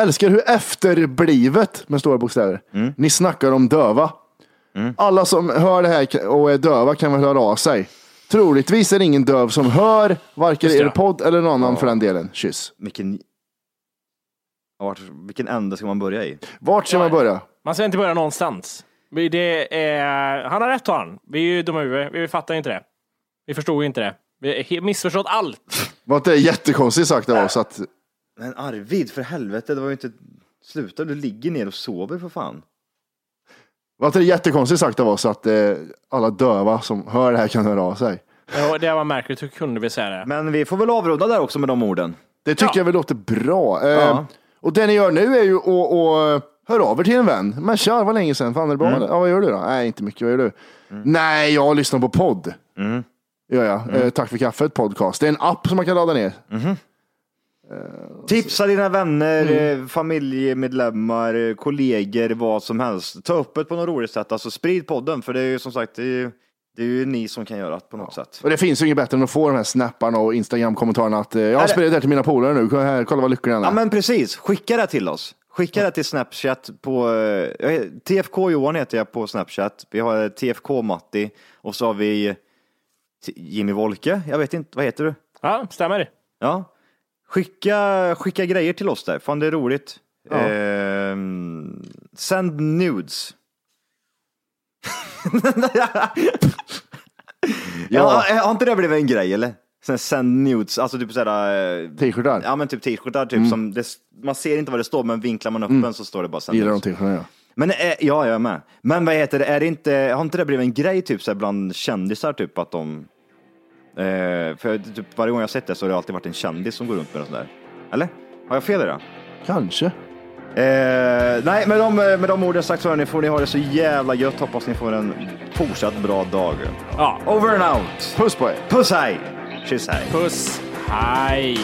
Älskar hur efterblivet, med stora bokstäver, Mm. ni snackar om döva. Alla som hör det här och är döva kan väl höra av sig. Troligtvis är det ingen döv som hör varken er podd eller någon annan för den delen. Kyss. Vilken, vart- vilken ände ska man börja i? Vart ska man börja? Man ska inte börja någonstans. Vi- Det är, han har rätt har han. Vi är ju dumma i huvudet. Vi fattar inte det. Vi förstod inte det. Vi har missförstått allt. Var inte det jättekonstigt sagt av oss att Men Arvid, för helvete, det var ju inte... Sluta, du ligger ner och sover för fan. var inte det jättekonstigt sagt av oss att eh, alla döva som hör det här kan höra av sig? Ja, det var märkligt. Hur kunde vi säga det? Men vi får väl avrunda där också med de orden. Det tycker Ja. jag väl låter bra. Eh, Ja. Och det ni gör nu är ju att att höra av er till en vän. Men tja, det var länge sedan. Fan är det bra? eller? Ja, vad gör du då? Nej, inte mycket. Vad gör du? Nej, jag lyssnar på podd. Gör jag. Eh, Tack för kaffet podcast. Det är en app som man kan ladda ner. Tipsa dina vänner, Mm. eh, familjemedlemmar, eh, kollegor, vad som helst. Ta upp det på något roligt sätt. Alltså sprid podden, för det är ju som sagt, det är ju, det är ju ni som kan göra det på något sätt. Och det finns ju inget bättre än att få de här snapparna och Instagram-kommentarerna att eh, jag har Är det- här till mina polare nu. Kolla Här, kolla vad lycklig han är. Ja men precis, skicka det till oss. Skicka det till Snapchat på eh, TFK Johan heter jag på Snapchat. Vi har TFK Matti och så har vi T- Jimmy Wolke. Jag vet inte, vad heter du? Ja, stämmer. Ja. Skicka, skicka grejer till oss där, fan det är roligt. Ja. Ehm, send nudes. Ja. Har inte det blivit en grej eller? Sen send nudes, alltså typ sådär... eh, T-skjortar? Ja men typ t-skjortar, typ Mm. som det, man ser inte vad det står men vinklar man upp Mm. den så står det bara send Gillar de nudes. t-skjortorna ja. Men eh, ja, jag är med. Men vad heter det, är det inte, har inte det blivit en grej typ så här, bland kändisar typ att de eh, för typ, varje gång jag har sett det så har det alltid varit en kändis som går runt med det sådär. Eller? Har jag fel i det? Kanske. Eh, nej, med de, med de orden sagt så hörni, får ni ha det så jävla gött. Hoppas ni får en fortsatt bra dag. Ja. Over and out. Puss på er. Puss hej. Kyss hej. Puss. Hej.